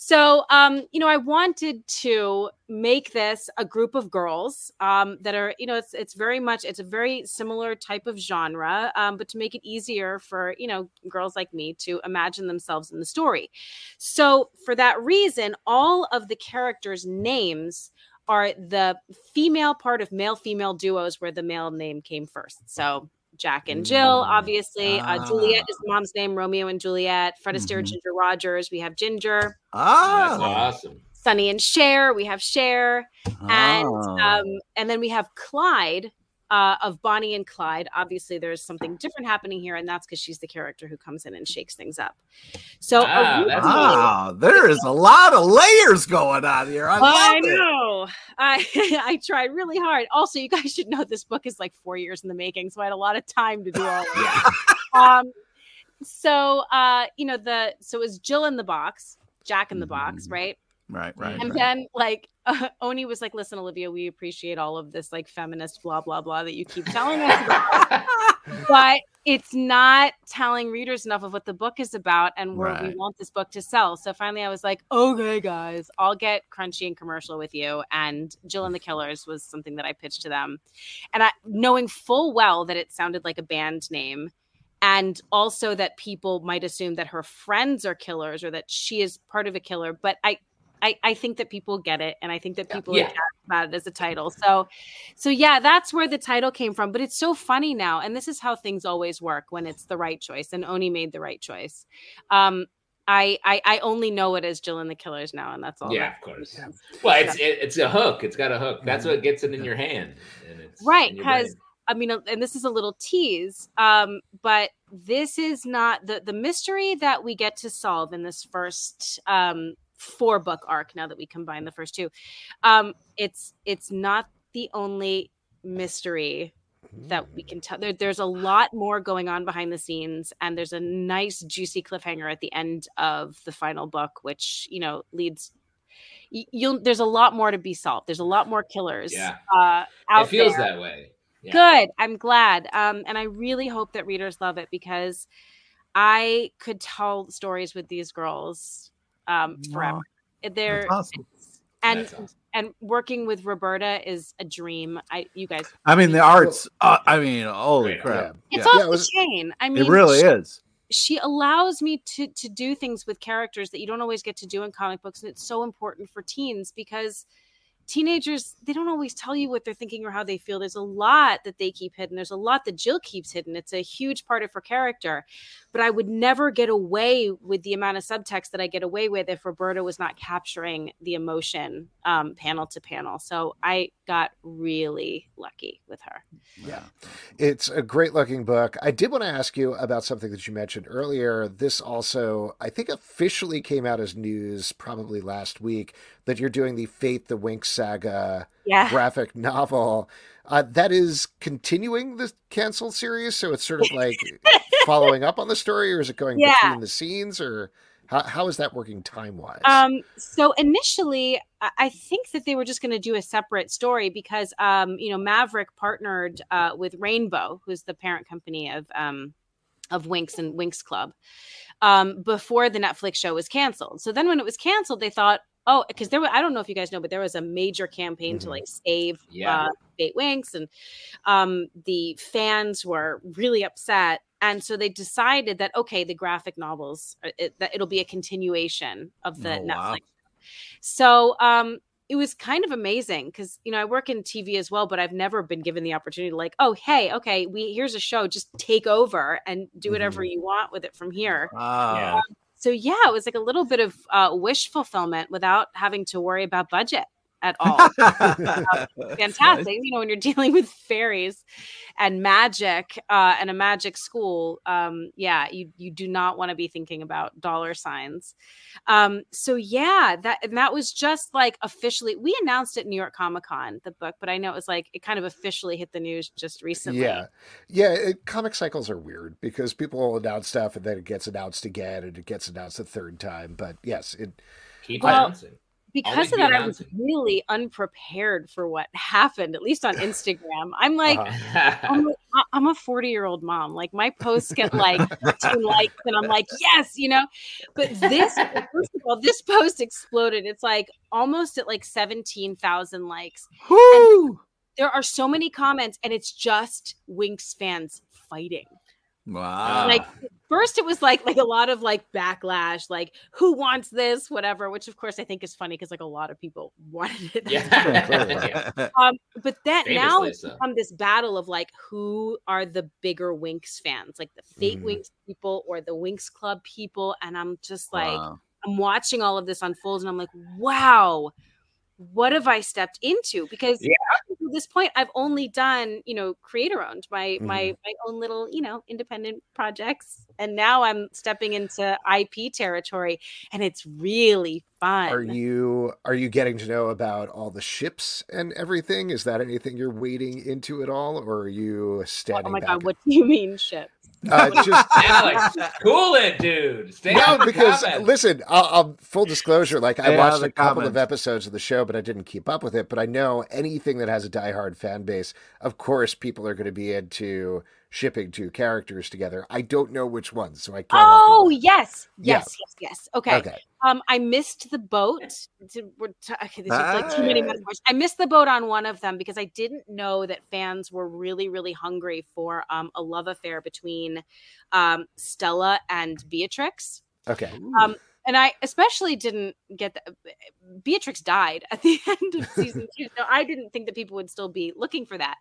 so, um, you know, I wanted to make this a group of girls um, that are, you know, it's it's very much it's a very similar type of genre, um, but to make it easier for you know girls like me to imagine themselves in the story. So, for that reason, all of the characters' names are the female part of male female duos where the male name came first. So. Jack and Jill, Mm. obviously. Uh, Juliet Ah. is mom's name, Romeo and Juliet. Fred Astaire, Mhm. Ginger Rogers. We have Ginger. That's Ah. awesome. Sonny and Cher. We have Cher, and Oh. um, and then we have Clyde uh, of Bonnie and Clyde. Obviously, there's something different happening here, and that's because she's the character who comes in and shakes things up. So Ah, originally- that's Wow, there is a lot of layers going on here. I love I it. know. I [LAUGHS] I tried really hard. Also, you guys should know this book is like four years in the making, so I had a lot of time to do all of that. [LAUGHS] um, so uh, you know the so it was Jill in the box, Jack in the box, Mhm. right? Right, right. And right. then like uh, [LAUGHS] Oni was like, "Listen, Olivia, we appreciate all of this like feminist blah blah blah that you keep telling us, about, [LAUGHS] but it's not telling readers enough of what the book is about and where we want this book to sell." So finally, I was like, "Okay, guys, I'll get Crunchy and commercial with you." And Jill and the [LAUGHS] Killers was something that I pitched to them, and I knowing full well that it sounded like a band name. And also that people might assume that her friends are killers or that she is part of a killer. But I, I, I think that people get it, and I think that people Yeah. are about it as a title. So, so yeah, that's where the title came from. But it's so funny now, and this is how things always work when it's the right choice. And Oni made the right choice. Um, I, I I only know it as Jill and the Killers now, and that's all. Yeah, that of course. matters. Well, it's it, it's a hook. It's got a hook. That's what gets it in your hand. And it's Right, in your 'cause brain. I mean, uh, and this is a little tease, um, but this is not the the mystery that we get to solve in this first um, four book arc. Now that we combine the first two, um, it's it's not the only mystery that we can tell. There, there's a lot more going on behind the scenes, and there's a nice juicy cliffhanger at the end of the final book, which you know leads. You'll there's a lot more to be solved. There's a lot more killers. Yeah. uh, out it feels there. that way. Yeah. Good. I'm glad. Um, and I really hope that readers love it because I could tell stories with these girls um, forever. They're That's awesome. and That's awesome. and working with Roberta is a dream. I you guys, I mean, the arts. Uh, I mean, holy Great. crap! it's Yeah. off Yeah, it the chain. I mean, It really she, is. she allows me to to do things with characters that you don't always get to do in comic books, and it's so important for teens because teenagers they don't always tell you what they're thinking or how they feel. There's a lot that they keep hidden. There's a lot that jill keeps hidden. It's a huge part of her character. But i would never get away with the amount of subtext that i get away with if roberta was not capturing the emotion um, panel to panel. So i got really lucky with her Yeah. It's a great looking book. I did want to ask you about something that you mentioned earlier. This also, I think, officially came out as news probably last week that you're doing the Fate the Winx saga yeah graphic novel. Uh, that is continuing the canceled series. So it's sort of [LAUGHS] like following up on the story, or is it going Yeah. between the scenes, or how, how is that working time wise? Um, so initially, I- think that they were just going to do a separate story because, um, you know, Maverick partnered uh, with Rainbow, who's the parent company of um, of Winx and Winx Club, um, before the Netflix show was canceled. So then, when it was canceled, they thought, oh, because there, were, I don't know if you guys know, but there was a major campaign to Mhm. like save Yeah. uh, Fate Winx, and um, the fans were really upset. And so they decided that okay, the graphic novels uh, it, that it'll be a continuation of the Oh, wow. Netflix. So um, it was kind of amazing because you know I work in TV as well, but I've never been given the opportunity to like, oh hey, okay, we here's a show, just take over and do whatever you want with it from here. Wow. So yeah, it was like a little bit of uh, wish fulfillment without having to worry about budget at [LAUGHS] all fantastic. You know, when you're [LAUGHS] dealing with fairies and magic uh, and a magic school, um, yeah, you you do not want to be thinking about dollar signs. Um, so yeah, that and that was just like officially. We announced it at New York Comic Con, the book, but I know it was like it kind of officially hit the news just recently. Yeah, yeah. It, comic cycles are weird because people will announce stuff and then it gets announced again and it gets announced a third time. But yes, it Keep Well, announcing. Because of that, I was really unprepared for what happened. At least on Instagram, I'm like. uh-huh. I'm, [LAUGHS] a- I- I'm a 40 year old mom. Like my posts get like 15 likes, and I'm like, yes, you know. But this, first of all, this post exploded. It's like almost at like 17,000 likes. Woo! There are so many comments, and it's just Winx fans fighting. Wow. Like first, it was like like a lot of like backlash, like who wants this, whatever. Which of course I think is funny because like a lot of people [LAUGHS] wanted it. yeah. [LAUGHS] yeah. Um, but that now Famously it's so. become this battle of like who are the bigger Winx fans, like the fake Mhm. Winx people or the Winx Club people, and I'm just like Wow. I'm watching all of this unfold, and I'm like, wow, what have I stepped into? Because Yeah. This point, I've only done you know creator owned my my Mhm. my own little you know independent projects, and now I'm stepping into IP territory, and it's really fun. are you are you getting to know about all the ships and everything? Is that anything you're wading into at all, or are you standing oh my god, what do you mean ship? Uh, [LAUGHS] just Alex, cool it, dude. Stay no, out because comments. listen, I'll, I'll full disclosure. Like I Stay out watched a couple of episodes of the show, but I didn't keep up with it. But I know anything that has a diehard fan base, of course, people are going to be into shipping two characters together. I don't know which ones, so I can't. Oh you. yes, Yeah. yes, yes, yes. Okay. okay. Um, I missed the boat. We're t- okay, this is like too many Ah. metaphors. I missed the boat on one of them because I didn't know that fans were really, really hungry for um, a love affair between um, Stella and Beatrix. Okay. Um, and I especially didn't get the, Beatrix died at the [LAUGHS] end of season two, so I didn't think that people would still be looking for that.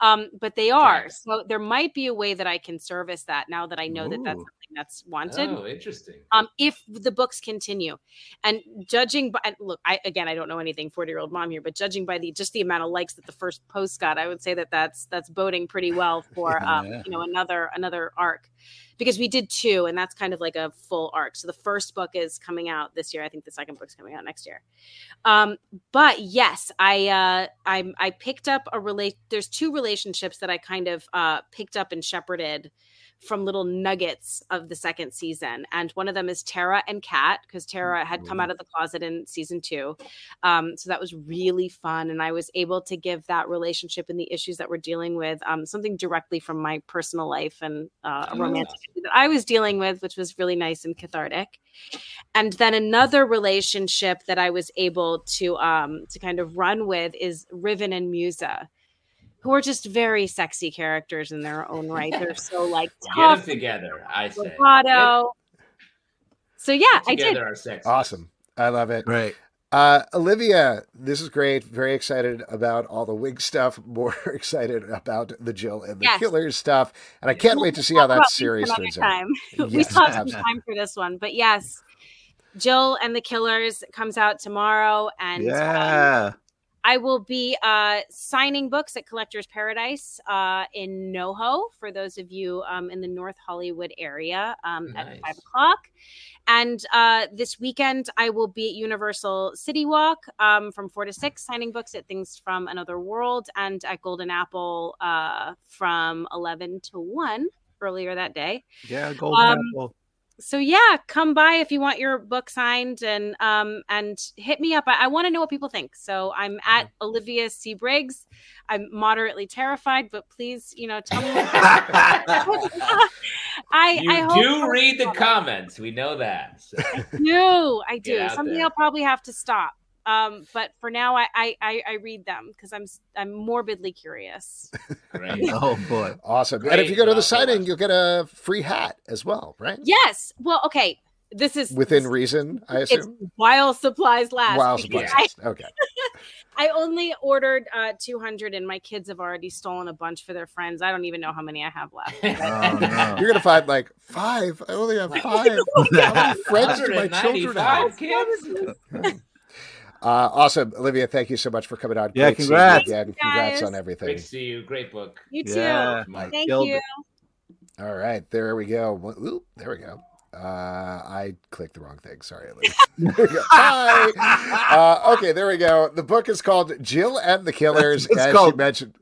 Um, but they are, so there might be a way that I can service that now that I know that that's Ooh. That's wanted. Oh, interesting. Um, if the books continue, and judging by look, I again I don't know anything forty year old mom here, but judging by the just the amount of likes that the first post got, I would say that that's that's boding pretty well [LAUGHS] for um, you know another another arc. Because we did two and that's kind of like a full arc. So the first book is coming out this year. I think the second book's coming out next year. Um but yes i uh i i picked up a relate there's two relationships that i kind of uh picked up and shepherded from little nuggets of the second season. And one of them is terra and kat because terra had come out of the closet in season two. Um, so that was really fun. And i was able to give that relationship and the issues that we're dealing with um, something directly from my personal life and uh, a Oh. romantic issue that i was dealing with which was really nice and cathartic. And then another relationship that i was able to um, to kind of run with is riven and musa who are just very sexy characters in their own right they're [LAUGHS] so like Get them tough together, I say. bravado so yeah Get i did together are sexy. Awesome. I love it. Right. Uh, Olivia, this is great. Very excited about all the wig stuff. [LAUGHS] More excited about the Jill and the Yes. Killers stuff. And I can't wait to see how that series turns out. time. [LAUGHS] we Yes, still have some time for this one, but yes, Jill and the Killers comes out tomorrow, and um, yeah. I will be uh, signing books at Collectors Paradise uh, in NoHo for those of you um, in the North Hollywood area um, at five o'clock. And uh, this weekend, I will be at Universal City Walk um, from four to six, signing books at Things from Another World, and at Golden Apple uh, from eleven to one earlier that day Yeah. Golden Um, apple. So yeah come by if you want your book signed and um and hit me up i, I want to know what people think so i'm at olivia c briggs i'm moderately terrified but please you know tell me [LAUGHS] [LAUGHS] i You i hope do read the comments. We know that. So. I do i [LAUGHS] do out someday there. i'll probably have to stop um but for now i i i, I read them because i'm s- i'm morbidly curious Great. [LAUGHS] Oh boy. Awesome. and if you go to the Well, signing, you'll get a free hat as well, right? yes well okay this is Within reason, I it's assume. while supplies last While supplies last. Okay. [LAUGHS] I only ordered uh 200 and my kids have already stolen a bunch for their friends. I don't even know how many I have left. [LAUGHS] Oh, no. You're gonna find like five. I only have five. How many friends do my children have? 195 kids. Uh, awesome, Olivia. Thank you so much for coming on. Yeah, Great seeing you congrats. again. Congrats Guys. on Great everything. to see you. Great book. You too. Yeah. Mike. Thank Killed you. it. All right, there we go. Ooh, there we go. Uh, I clicked the wrong thing. Sorry, Olivia. [LAUGHS] [LAUGHS] There we go. Bye. Uh, okay, there we go. The book is called Jill and the Killers, It's as you mentioned.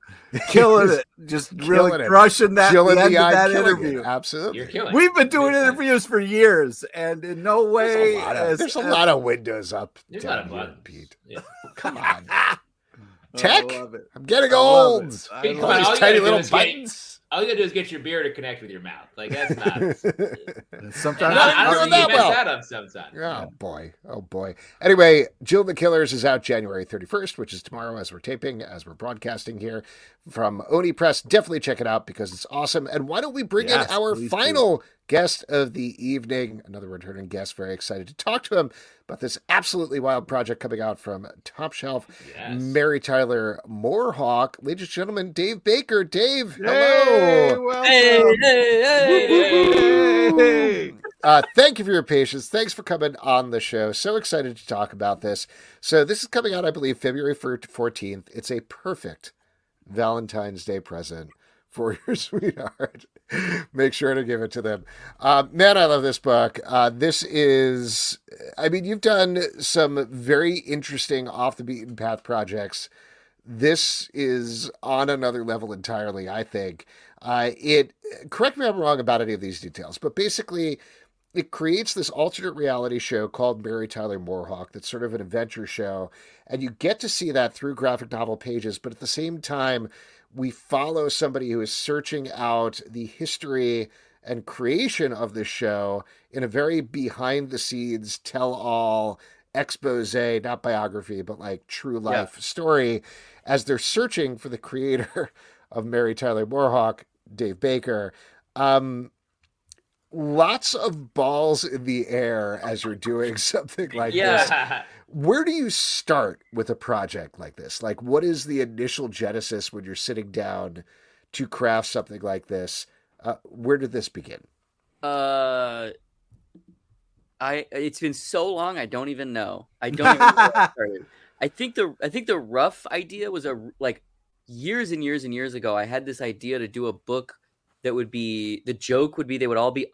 [LAUGHS] Killing it. Just Killing really it. crushing that, Jill the end the of that interview. it. Absolutely. You're killing. We've been doing Makes sense. interviews for years, and in no way There's a lot of, has- there's a has- lot of windows up. There's a lot down of here. Pete. Yeah. [LAUGHS] Come on. [LAUGHS] Tech? I love it. I'm getting I love old. it. I All love these you tiny gotta do little is get- buttons. All you gotta do is get your beer to connect with your mouth. Like that's [LAUGHS] not. Sometimes not I don't think that you mess well. that up sometimes. Oh boy. Oh boy. Anyway, Jill the Killers is out January 31st, which is tomorrow as we're taping, as we're broadcasting here from Oni Press. Definitely check it out because it's awesome. And why don't we bring Yes, in our final do. Final guest of the evening, another returning guest. Very excited to talk to him about this absolutely wild project coming out from Top Shelf. Yes. Mary Tyler MooreHawk. Ladies and gentlemen, Dave Baker. Dave, Hey, hello. welcome. Hey. Uh, thank you for your patience. Thanks for coming on the show. So excited to talk about this. So, this is coming out, I believe, February 14th. It's a perfect Valentine's Day present for [LAUGHS] your sweetheart. Make sure to give it to them. Uh, man, I love this book. Uh, this is, I mean, you've done some very interesting off the beaten path projects. This is on another level entirely, I think. Uh, it, correct me if I'm wrong about any of these details, but basically, it creates this alternate reality show called Mary Tyler MooreHawk that's sort of an adventure show. And you get to see that through graphic novel pages, but at the same time, we follow somebody who is searching out the history and creation of the show in a very behind the scenes, tell all expose, not biography, but like true life story as they're searching for the creator [LAUGHS] of Mary Tyler MooreHawk, Dave Baker. Um, lots of balls in the air as you're doing [LAUGHS] something like this. [LAUGHS] Where do you start with a project like this? Like, what is the initial genesis when you're sitting down to craft something like this? Uh, where did this begin? Uh, I it's been so long I don't even know. I don't even know where I [LAUGHS] started. I think the I think the rough idea was a like years and years and years ago. I had this idea to do a book that would be the joke would be they would all be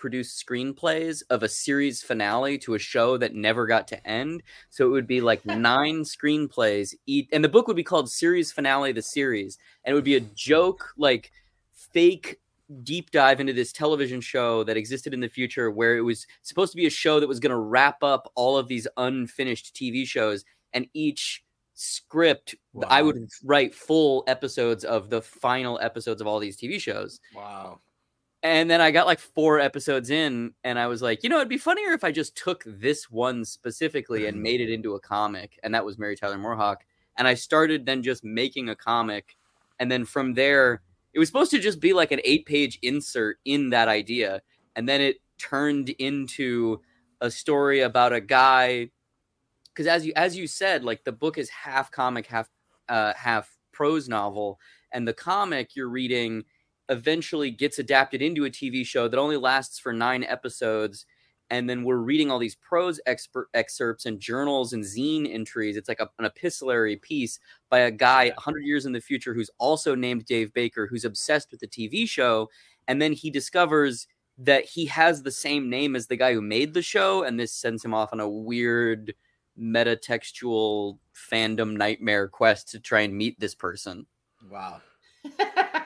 unproduced screenplays of a series finale to a show that never got to end. So it would be like [LAUGHS] nine screenplays each, and the book would be called Series Finale: The Series, and it would be a joke like fake deep dive into this television show that existed in the future where it was supposed to be a show that was going to wrap up all of these unfinished TV shows and each script I would write full episodes of the final episodes of all these TV shows. Wow. And then I got like four episodes in and I was like, you know, it'd be funnier if I just took this one specifically and made it into a comic and that was Mary Tyler MooreHawk and I started then just making a comic and then from there it was supposed to just be like an eight page insert in that idea and then it turned into a story about a guy because as you as you said like the book is half comic half uh half prose novel and the comic you're reading eventually gets adapted into a tv show that only lasts for nine episodes and then we're reading all these prose expert excerpts and journals and zine entries. It's like a, an epistolary piece by a guy 100 years in the future who's also named dave baker who's obsessed with the tv show. And then he discovers that he has the same name as the guy who made the show and this sends him off on a weird metatextual fandom nightmare quest to try and meet this person. Wow. [LAUGHS]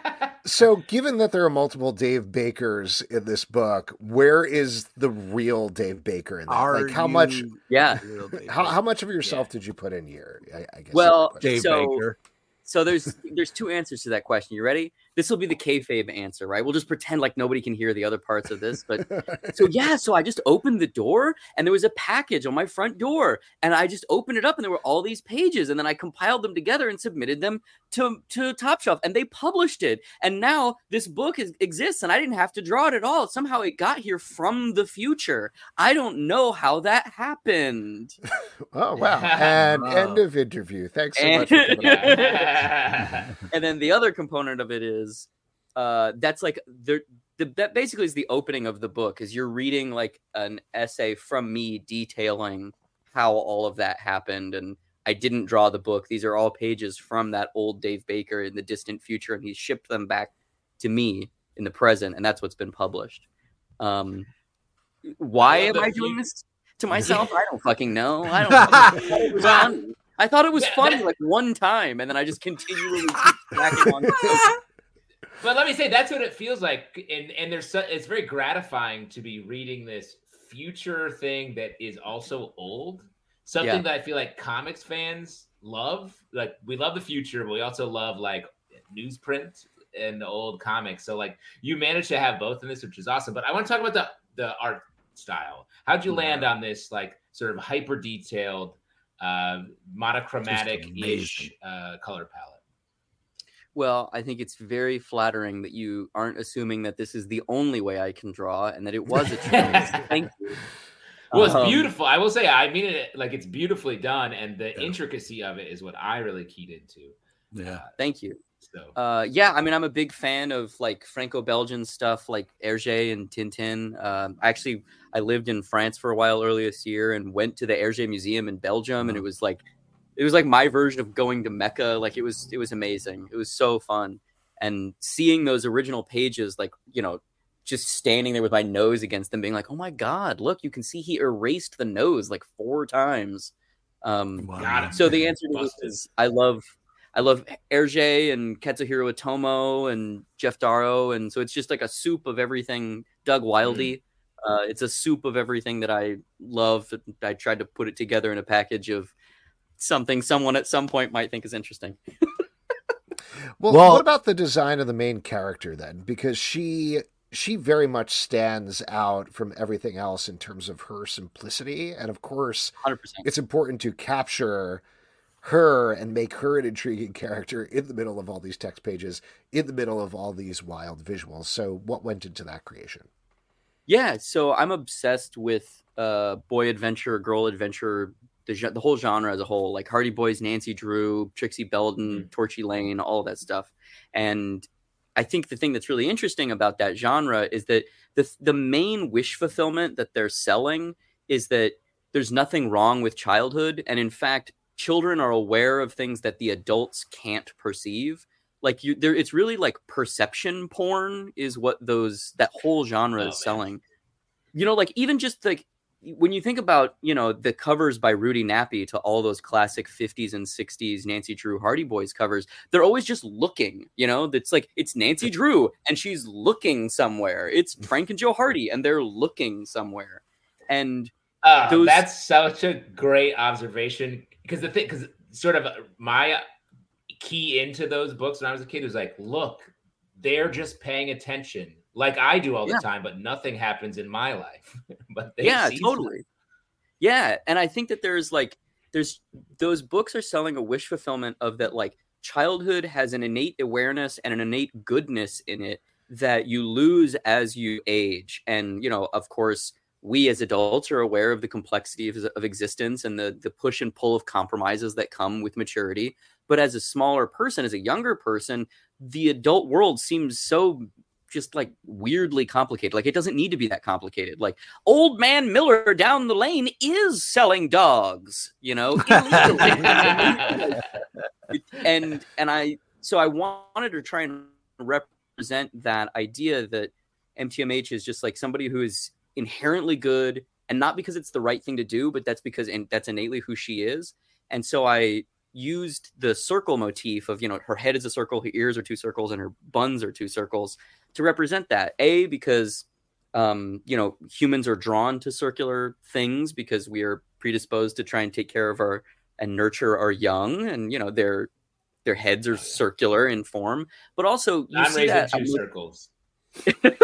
So, given that there are multiple Dave Bakers in this book, where is the real Dave Baker in that? Are like, how much? yeah How, how much of yourself did you put in here? I, I guess. Well, Dave so- Baker. So there's there's two answers to that question. You ready? This will be the kayfabe answer, right? We'll just pretend like nobody can hear the other parts of this. But [LAUGHS] so yeah, so I just opened the door and there was a package on my front door, and I just opened it up and there were all these pages, and then I compiled them together and submitted them to to Top Shelf, and they published it. And now this book is, exists, and I didn't have to draw it at all. Somehow it got here from the future. I don't know how that happened. [LAUGHS] oh wow! And [LAUGHS] Wow. end of interview. Thanks so And- much for coming and then the other component of it is uh that's like the, the that basically is the opening of the book is you're reading like an essay from me detailing how all of that happened and I didn't draw the book. These are all pages from that old Dave Baker in the distant future, and he shipped them back to me in the present, and that's what's been published. Um, why am I doing this to myself? [LAUGHS] I don't fucking know. I don't. I thought it was funny. I thought it was funny like one time, and then I just continually keep [LAUGHS] on. But let me say that's what it feels like, and and there's so, it's very gratifying to be reading this future thing that is also old. Something Yeah. that I feel like comics fans love. Like we love the future, but we also love like newsprint and the old comics. So like you managed to have both in this, which is awesome. But I want to talk about the the art style. How'd you land on this like sort of hyper detailed, uh, monochromatic ish uh, color palette? Well, I think it's very flattering that you aren't assuming that this is the only way I can draw and that it was a choice. [LAUGHS] Thank you. Well, it's Um, beautiful. I will say, I mean it like it's beautifully done, and the intricacy of it is what I really keyed into. Yeah. Thank you. So, Uh, yeah, I mean, I'm a big fan of like Franco-Belgian stuff, like Hergé and Tintin. Um, actually, I lived in France for a while earlier this year and went to the Hergé Museum in Belgium, and it was like, it was like my version of going to Mecca. Like it was, it was amazing. It was so fun, and seeing those original pages, like you know, just standing there with my nose against them, being like, "Oh my god, look! You can see he erased the nose like four times." Um, Wow. so the answer to this is I love I love Hergé and Katsuhiro Otomo and Geof Darrow, and so it's just like a soup of everything. Doug Wildey, uh, it's a soup of everything that I love. I tried to put it together in a package of something someone at some point might think is interesting. [LAUGHS] Well, Well- what about the design of the main character then? Because she she very much stands out from everything else in terms of her simplicity, and of course, Hundred percent. it's important to capture her and make her an intriguing character in the middle of all these text pages, in the middle of all these wild visuals. So, what went into that creation? Yeah, so I'm obsessed with uh boy adventure, girl adventure, the the whole genre as a whole, like Hardy Boys, Nancy Drew, Trixie Belden, mm-hmm. Torchy Blane, all that stuff. And I think the thing that's really interesting about that genre is that the the main wish fulfillment that they're selling is that there's nothing wrong with childhood, and in fact, children are aware of things that the adults can't perceive. Like you, there, it's really like perception porn is what those that whole genre Oh, is man. selling. You know, like even just like when you think about you know the covers by Rudy Nappi to all those classic 50s and 60s Nancy Drew Hardy Boys covers, they're always just looking. You know, it's like it's Nancy Drew and she's looking somewhere. It's Frank and Joe Hardy and they're looking somewhere. And Uh, Those- That's such a great observation because the thing, because sort of my key into those books when I was a kid was like, look, they're just paying attention like I do all the Yeah. time, but nothing happens in my life. [LAUGHS] but they yeah totally yeah and i think that there's like there's those books are selling a wish fulfillment of that like childhood has an innate awareness and an innate goodness in it that you lose as you age and you know of course we as adults are aware of the complexity of, of existence and the the push and pull of compromises that come with maturity but as a smaller person as a younger person the adult world seems so just like weirdly complicated. Like it doesn't need to be that complicated. Like old man Miller down the lane is selling dogs, you know, [LAUGHS] and and I so I wanted to try and represent that idea that MTMH is just like somebody who is inherently good and not because it's the right thing to do, but that's because and that's innately who she is. And so I used the circle motif of you know her head is a circle, her ears are two circles, and her buns are two circles to represent that. A because um, you know, humans are drawn to circular things because we are predisposed to try and take care of our and nurture our young, and you know, their their heads are circular in form. But also, you I'm see that, two circles. [LAUGHS] but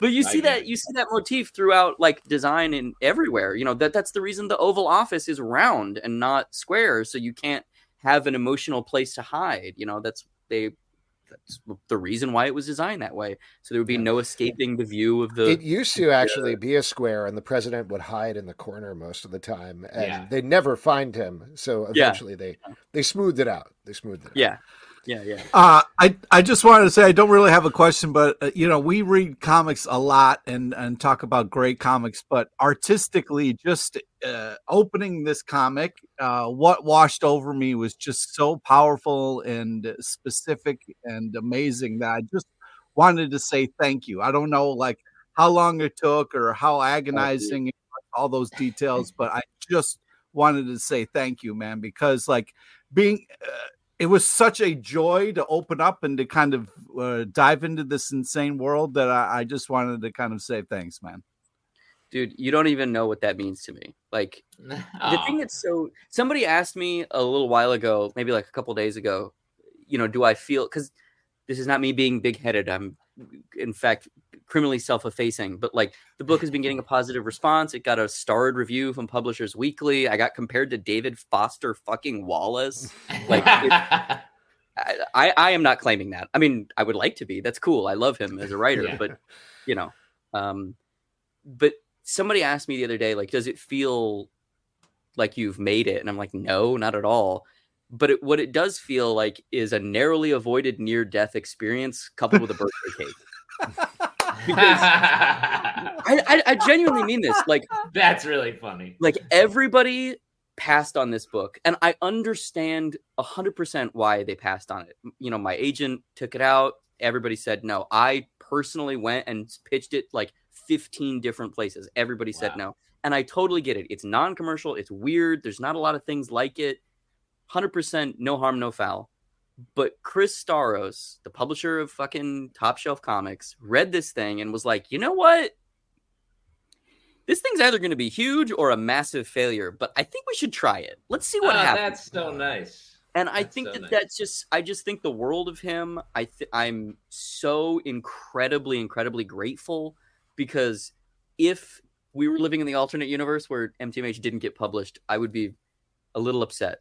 you I see that you see that motif throughout like design and everywhere. You know that that's the reason the Oval Office is round and not square, so you can't have an emotional place to hide. You know that's they. That's the reason why it was designed that way, so there would be Yeah. no escaping the view of the. It used to actually be a square, and the president would hide in the corner most of the time, and Yeah. they never find him. So Yeah. eventually, they they smoothed it out. They smoothed it. Out. Yeah, yeah. Uh, I I just wanted to say I don't really have a question, but uh, you know we read comics a lot and and talk about great comics, but artistically, just uh, opening this comic, uh, what washed over me was just so powerful and specific and amazing that I just wanted to say thank you. I don't know like how long it took or how agonizing all those details, but I just wanted to say thank you, man, because like being. Uh, it was such a joy to open up and to kind of uh, dive into this insane world that I, I just wanted to kind of say thanks, man. Dude, you don't even know what that means to me. Like [LAUGHS] the thing that's so somebody asked me a little while ago, maybe like a couple days ago, you know, do I feel because this is not me being big headed. I'm in fact criminally self-effacing, but like the book has been getting a [LAUGHS] positive response. It got a starred review from Publishers Weekly. I got compared to David Foster fucking Wallace. like, [LAUGHS] I, I, I am not claiming that. I mean, I would like to be. That's cool. I love him as a writer, Yeah. but you know, um, but somebody asked me the other day, like, does it feel like you've made it? And I'm like, no, not at all. But it, what it does feel like is a narrowly avoided near death experience coupled with a birthday cake. [LAUGHS] I, I, I genuinely mean this. Like, [LAUGHS] That's really funny. like everybody passed on this book and i understand 100% why they passed on it. You know my agent took it out. Everybody said no. I personally went and pitched it like 15 different places. Everybody said no. And i totally get it. It's non-commercial. It's weird. There's not a lot of things like it. 100% no harm no foul but chris staros the publisher of fucking top shelf comics read this thing and was like you know what this thing's either going to be huge or a massive failure, but I think we should try it. Let's see what Oh, happens. That's so nice. And I think so that nice. that's just I just think the world of him. I th- I'm so incredibly incredibly grateful because if we were living in the alternate universe where MTMH didn't get published, I would be a little upset.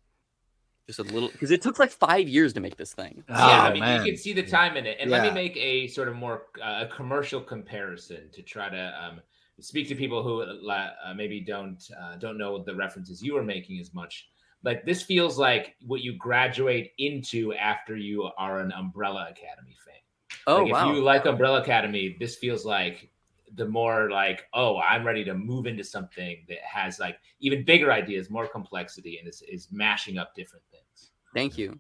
Just a little because it took like five years to make this thing. yeah, Oh, I mean, man. you can see the time in it. And let me make a sort of more uh, a commercial comparison to try to um, speak to people who uh, uh, maybe don't uh, don't know the references you are making as much. Like this feels like what you graduate into after you are an Umbrella Academy fan. Oh like, wow! If you like Umbrella Academy, this feels like the more like, oh, I'm ready to move into something that has like even bigger ideas, more complexity, and is, is mashing up different things. Thank you.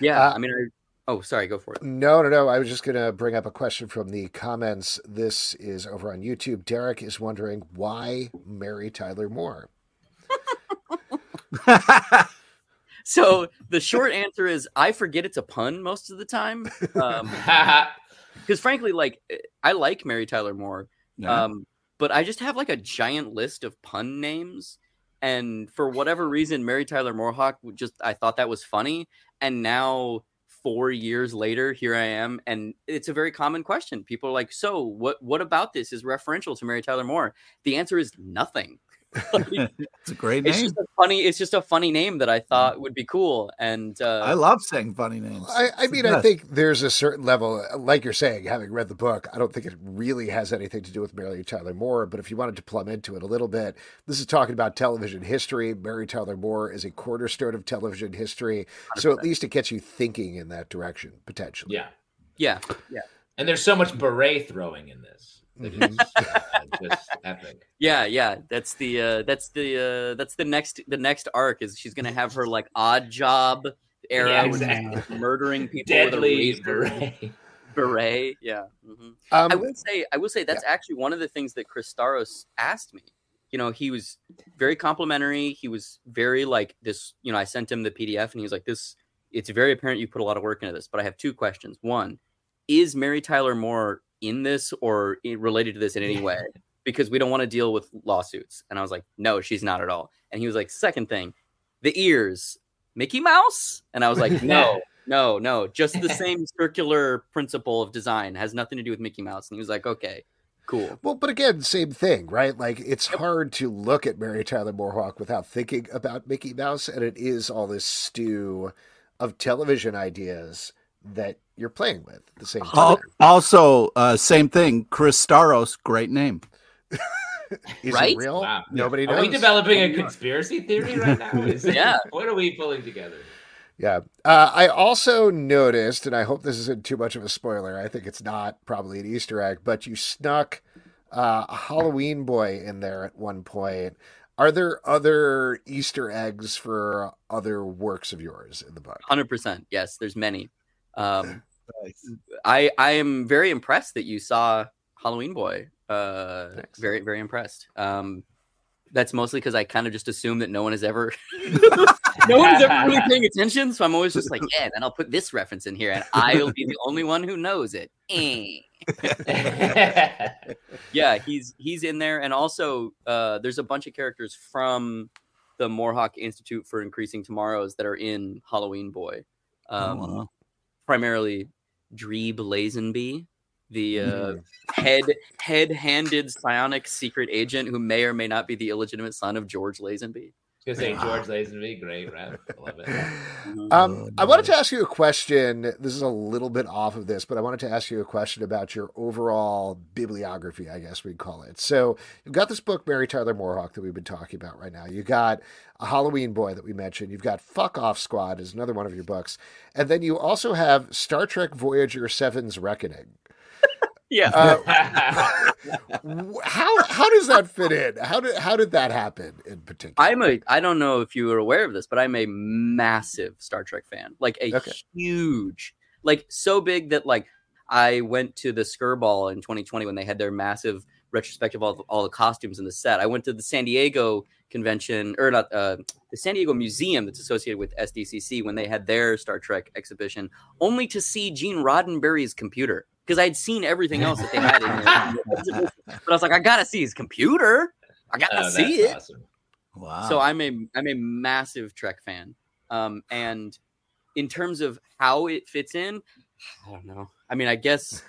Yeah, Uh, I mean, I, oh, sorry, go for it. No, no, no. I was just going to bring up a question from the comments. This is over on YouTube. Derek is wondering why Mary Tyler Moore? [LAUGHS] So the short answer is I forget it's a pun most of the time. Um, [LAUGHS] because frankly, like I like Mary Tyler Moore, Yeah. um, but I just have like a giant list of pun names, and for whatever reason, Mary Tyler would just I thought that was funny, and now four years later, here I am, and it's a very common question. People are like, "So what? What about this is referential to Mary Tyler Moore?" The answer is nothing. Like, it's a great it's name. just a funny. It's just a funny name that I thought would be cool, and uh, I love saying funny names. I, I mean, I think there's a certain level, like you're saying, having read the book, I don't think it really has anything to do with Mary Tyler Moore. But if you wanted to plumb into it a little bit, this is talking about television history. Mary Tyler Moore is a cornerstone of television history. So at least it gets you thinking in that direction, potentially. yeah. yeah, yeah. And there's so much beret throwing in this. That Mhm. uh, just epic. Yeah, yeah, that's the uh that's the uh that's the next the next arc is she's gonna have her like odd job era Yeah, with exactly. murdering [LAUGHS] people with a Deadly beret. beret. Yeah. mhm. Um, I will say I will say that's actually one of the things that Chris Staros asked me. You know, he was very complimentary. He was very like this, you know, I sent him the PDF and he was like, This it's very apparent you put a lot of work into this, but I have two questions. One, is Mary Tyler Moore in this or related to this in any way? Because we don't want to deal with lawsuits. And I was like, no, she's not at all. And he was like, second thing, the ears, Mickey Mouse? And I was like, [LAUGHS] no, no, no, just the same circular principle of design has nothing to do with Mickey Mouse. And he was like, okay, cool. Well, but again, same thing, right? Like it's hard to look at Mary Tyler MooreHawk without thinking about Mickey Mouse, and it is all this stew of television ideas that you're playing with at the same time. Also, uh, same thing. Chris Staros, great name. [LAUGHS] Is Right? real? Wow. Nobody Are we developing a [LAUGHS] conspiracy theory right now? Is it- Yeah. [LAUGHS] What are we pulling together? Yeah. Uh, I also noticed, and I hope this isn't too much of a spoiler. I think it's not probably an Easter egg, but you snuck uh, a Halloween boy in there at one point. Are there other Easter eggs for other works of yours in the book? Hundred percent. Yes, there's many. Um, I I am very impressed that you saw Halloween Boy. Uh, Thanks. very very impressed. Um, that's mostly because I kind of just assume that no one has ever, [LAUGHS] no one is ever really paying attention. So I'm always just like, yeah. Then I'll put this reference in here, and I'll be the only one who knows it. Eh. [LAUGHS] yeah, he's he's in there, and also uh, there's a bunch of characters from the MooreHawk Institute for Increasing Tomorrows that are in Halloween Boy. Um, Oh, wow. Primarily Dreeb Lazenby, the uh, Mm. head head-handed psionic secret agent who may or may not be the illegitimate son of George Lazenby. Gonna say George Lazenby, great, right? I love it. [LAUGHS] Um, I wanted to ask you a question. This is a little bit off of this, but I wanted to ask you a question about your overall bibliography, I guess we'd call it. So you've got this book, Mary Tyler MooreHawk, that we've been talking about right now. You got a Halloween Boy that we mentioned. You've got Fuck Off Squad is another one of your books, and then you also have Star Trek Voyager Seven's Reckoning. Yeah. Uh, [LAUGHS] how how does that fit in? How did how did that happen in particular? I'm a I don't know if you were aware of this, but I'm a massive Star Trek fan. Like a Okay. huge like so big that like I went to the Skirball in 2020 when they had their massive retrospective of all, all the costumes in the set. I went to the San Diego convention or not uh, the San Diego Museum that's associated with SDCC when they had their Star Trek exhibition, only to see Gene Roddenberry's computer because I'd seen everything else that they had in there. [LAUGHS] but I was like, I gotta see his computer. I gotta Oh, see it. awesome. Wow. So I'm a I'm a massive Trek fan. Um, and in terms of how it fits in, I don't know. I mean, I guess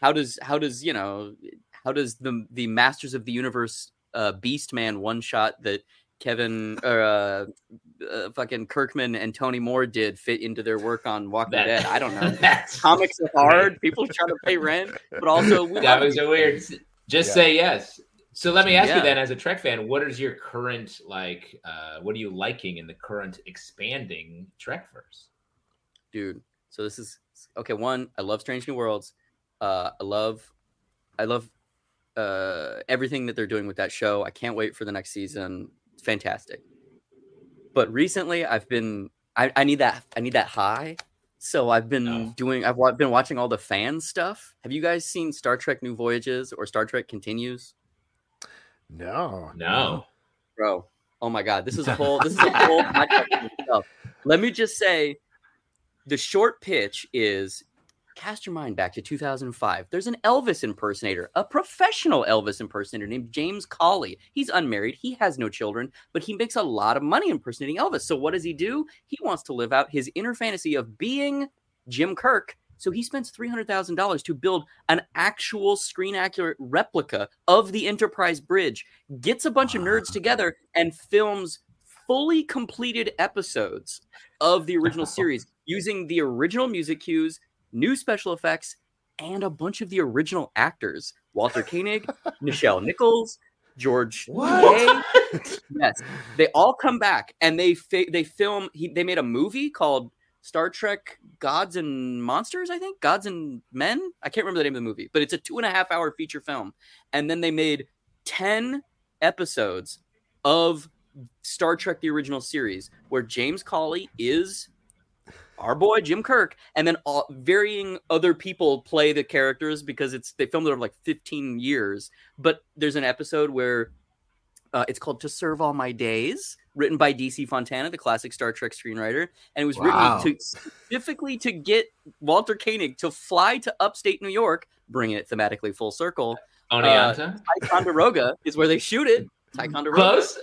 how does how does you know how does the the Masters of the Universe uh, Beast Man one shot that Kevin or uh, uh, fucking Kirkman and Tony Moore did fit into their work on Walking That- Dead. I don't know. [LAUGHS] That's Comics are hard. People are trying to pay rent, but also we that was a weird. Just Yeah. say yes. So let me ask Yeah. you then, as a Trek fan, what is your current like? Uh, what are you liking in the current expanding Trekverse? dude. So this is okay. One, I love Strange New Worlds. Uh, I love, I love uh, everything that they're doing with that show. I can't wait for the next season. It's fantastic. But recently, I've been, I, I need that, I need that high. So I've been Oh. doing, I've wa- been watching all the fan stuff. Have you guys seen Star Trek New Voyages or Star Trek Continues? No, No, bro. Oh my god, this is a [LAUGHS] whole this is a whole podcast. Let me just say, the short pitch is cast your mind back to 2005. There's an Elvis impersonator, a professional Elvis impersonator named James Cawley. He's unmarried, he has no children, but he makes a lot of money impersonating Elvis. So what does he do? He wants to live out his inner fantasy of being Jim Kirk. So he spends $300,000 to build an actual screen accurate replica of the Enterprise Bridge gets a bunch of nerds together and films fully completed episodes of the original [LAUGHS] series using the original music cues, new special effects, and a bunch of the original actors Walter Koenig, [LAUGHS] Nichelle Nichols, George. [LAUGHS] Yes, they all come back and they fi- they film. He, they made a movie called Star Trek Gods and Monsters, I think. Gods and Men? I can't remember the name of the movie, but it's a two and a half hour feature film. And then they made 10 episodes of Star Trek the original series where James Cawley is our boy Jim Kirk and then all, varying other people play the characters because it's they filmed it over like 15 years but there's an episode where uh, it's called To Serve All My Days, written by DC Fontana, the classic Star Trek screenwriter. And it was Wow. written to specifically to get Walter Koenig to fly to upstate New York, bringing it thematically full circle. Oneonta. Ticonderoga [LAUGHS] is where they shoot it. Ticonderoga. Close.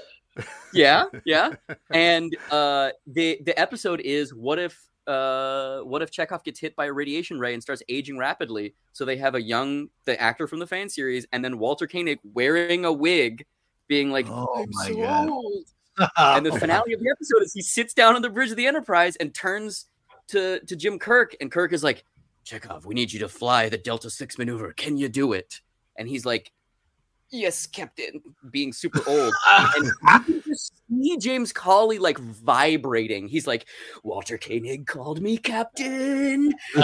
Yeah, yeah. And uh, the the episode is what if uh, what if Chekhov gets hit by a radiation ray and starts aging rapidly? So they have a young the actor from the fan series, and then Walter Koenig wearing a wig, being like, Oh "I'm my so God. old." [LAUGHS] And the finale of the episode is he sits down on the bridge of the Enterprise and turns to to Jim Kirk, and Kirk is like, Chekhov, we need you to fly the Delta Six maneuver. Can you do it? And he's like, Yes, Captain, being super old. [LAUGHS] and you can just see James Cawley like vibrating. He's like, Walter Koenig called me Captain. Oh.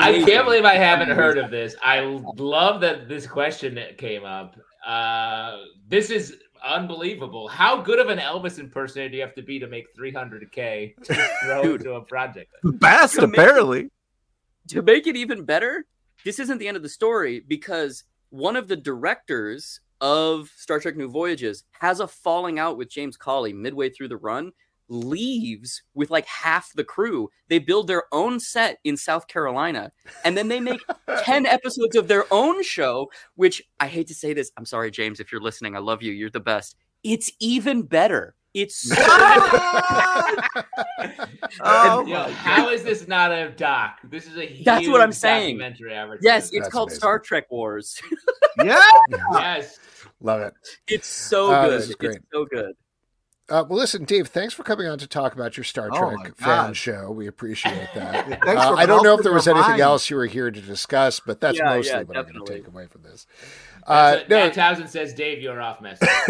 I can't believe I haven't heard of this. I love that this question came up. Uh, this is unbelievable. How good of an Elvis impersonator do you have to be to make 300k to throw Dude. into a project? Best, Commit- apparently. to make it even better, this isn't the end of the story because one of the directors of Star Trek New Voyages has a falling out with James Cawley midway through the run, leaves with like half the crew. They build their own set in South Carolina, and then they make [LAUGHS] 10 episodes of their own show, which I hate to say this. I'm sorry, James, if you're listening. I love you. You're the best. It's even better. It's [LAUGHS] so [LAUGHS] Oh Yo, how is this not a doc? This is a huge That's what I'm saying. yes, it's That's called amazing. Star Trek Wars. [LAUGHS] Yeah. yes. Love it. It's so Oh, good. this is great. It's so good. Uh, well, listen, Dave, thanks for coming on to talk about your Star Oh, Trek fan show. We appreciate that. [LAUGHS] Thanks Uh, for I don't know if there was anything minds. else you were here to discuss, but that's Yeah, mostly yeah, what I'm going to take away from this. Uh, That's what no, Nat Townsend says, Dave, you're off message. [LAUGHS]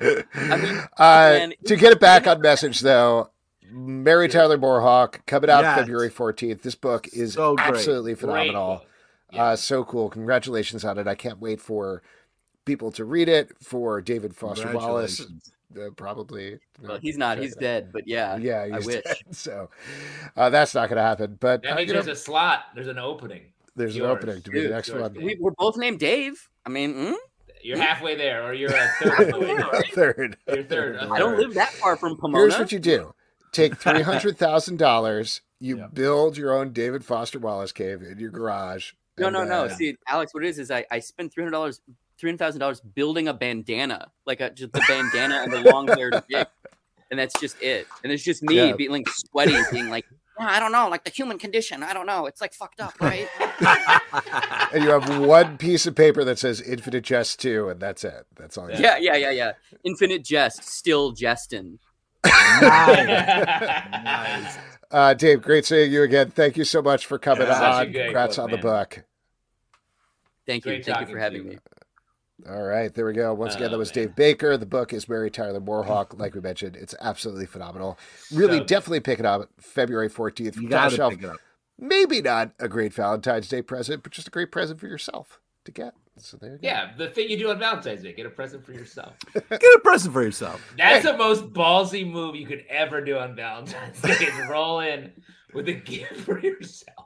I mean, uh, man, to get it back on message, though, Mary Tyler MooreHawk coming out Yes. February 14th. This book is So absolutely phenomenal. Yeah. Uh, so cool. Congratulations on it. I can't wait for people to read it, for David Foster Wallace, uh, probably. well, he's not. He's dead. But yeah, Yeah, I [LAUGHS] wish. dead. So uh, that's not going to happen. But That uh, means know, there's a slot. There's an opening. there's an opening to be the next yours, one. We, we're both named Dave. I mean, mm, You're halfway there, or you're a [LAUGHS] third of the. Third. You're third. a [LAUGHS] I don't live that far from Pomona. Here's what you do: take three hundred thousand dollars. You Yeah. build your own David Foster Wallace cave in your garage. no, and no, no. See, Alex, what it is is I I spent three hundred dollars, three hundred thousand dollars building a bandana, like a, just the bandana and the long haired [LAUGHS] wig, and that's just it. And it's just me Yeah. being like sweaty, being like, "Yeah, I don't know, like the human condition. I don't know. It's like fucked up, right? [LAUGHS] and you have one piece of paper that says Infinite Jest 2, and that's it. That's all. you Yeah, yeah, yeah, yeah. Infinite jest, still jesting. Nice. [LAUGHS] Uh, Dave, great seeing you again. Thank you so much for coming Yeah, on. great Congrats book, on the man. book. Thank you. Great Thank you for having you. me. All right, there we go. Once again, that Oh, was man. Dave Baker. The book is Mary Tyler MooreHawk. Like we mentioned, it's absolutely phenomenal. Really, So definitely pick it up February 14th You Top got to Shelf. pick it up. Maybe not a great Valentine's Day present, but just a great present for yourself to get. So there you go. Yeah, the thing you do on Valentine's Day, get a present for yourself. [LAUGHS] Get a present for yourself. That's the most ballsy move you could ever do on Valentine's Day is roll in with a gift for yourself.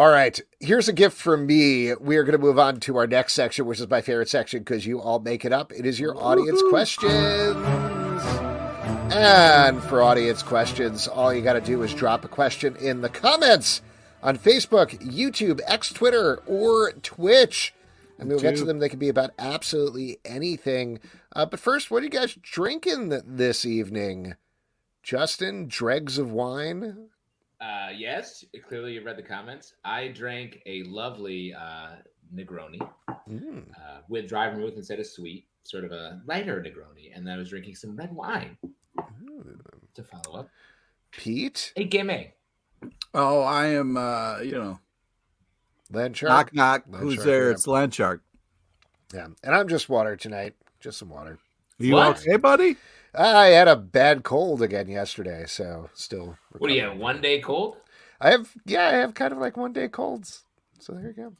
All right, here's a gift from me. We are going to move on to our next section, which is my favorite section because you all make it up. It is your audience questions. And for audience questions, all you got to do is drop a question in the comments on Facebook, YouTube, X, Twitter, or Twitch. And we'll get to them. They can be about absolutely anything. Uh, but first, what are you guys drinking this evening? Justin, dregs of wine? Uh, yes, clearly you read the comments. I drank a lovely uh, Negroni Mm. uh, with dry vermouth instead of sweet, sort of a lighter Negroni. And then I was drinking some red wine to follow up. Pete? Hey, gimme. Oh, I am. uh, You know, land shark. knock knock. Land Who's shark, there? yeah. It's Landshark. Yeah, and I'm just water tonight. Just some water. You What? okay, buddy? I had a bad cold again yesterday, so still. What do you have? One day cold? I have, yeah, I have kind of like one day colds. So there you go.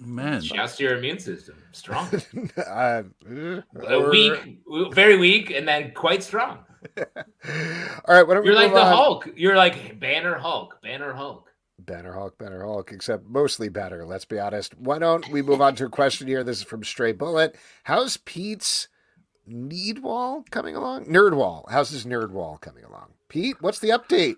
Man, Shouts to your immune system. Strong. go. [LAUGHS] uh, A weak, very weak, and then quite strong. [LAUGHS] All right, why You're like the on? Hulk. You're like Banner Hulk. Banner Hulk. Banner Hulk, Banner Hulk, except mostly better. Let's be honest. Why don't we move on to a question here? This is from Stray Bullet. How's Pete's need wall coming along? Nerd wall. How's his nerd wall coming along? Pete, what's the update?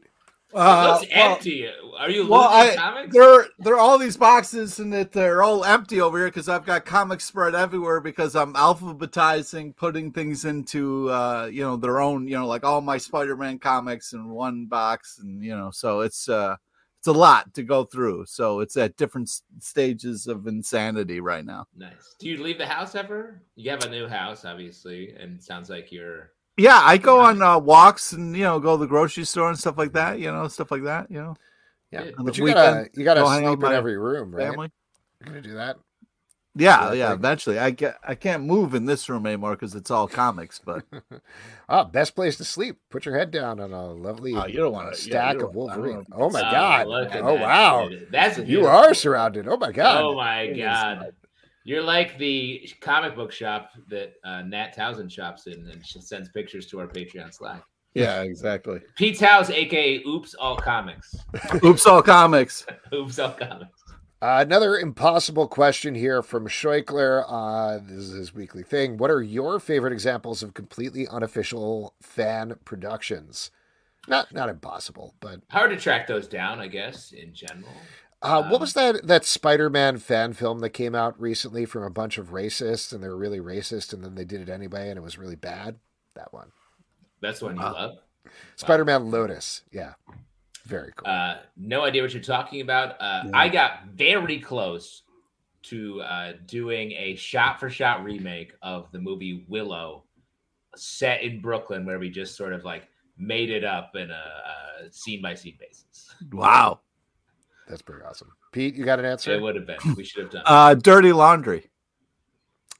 It uh, looks well, empty. Are you well, losing I- comics? there, there are all these boxes, and that they're all empty over here because I've got comics spread everywhere because I'm alphabetizing, putting things into, uh, you know, their own, you know, like all my Spider-Man comics in one box, and you know, so it's, uh, it's a lot to go through. So it's at different s- stages of insanity right now. Nice. Do you leave the house ever? You have a new house, obviously, and it sounds like you're. Yeah, I go on uh, walks and you know go to the grocery store and stuff like that. You know, stuff like that. You know, Yeah, but the you gotta you gotta go sleep in every room, right? family. You're gonna do that. Yeah, Yeah, yeah. Eventually, I get I can't move in this room anymore because it's all comics. But [LAUGHS] Ah, best place to sleep. Put your head down on a lovely Oh, you don't wanna- yeah, stack you of don't- I Wolverine. Oh my Oh, god! Oh that wow! That's You are surrounded. Oh my god! Oh my It is god! You're like the comic book shop that uh, Nat Townsend shops in and she sends pictures to our Patreon Slack. yeah, exactly. Pete's house, aka Oops All Comics. [LAUGHS] Oops, all comics. [LAUGHS] Oops All Comics. Uh, another impossible question here from Scheuchler. Uh, this is his weekly thing. What are your favorite examples of completely unofficial fan productions? Not not impossible, but Hard to track those down, I guess, in general. uh, what Um, was that that Spider-Man fan film that came out recently from a bunch of racists, and they were really racist, and then they did it anyway, and it was really bad. That one, That's one you Wow. love. Spider-Man Lotus. Yeah, very cool. Uh, no idea what you're talking about. Uh, Yeah. I got very close to uh, doing a shot-for-shot remake of the movie Willow, set in Brooklyn, where we just sort of like made it up in a, a scene-by-scene basis. Wow. That's pretty awesome. Pete, you got an answer? It would have been. We should have done. [LAUGHS] Uh, dirty laundry.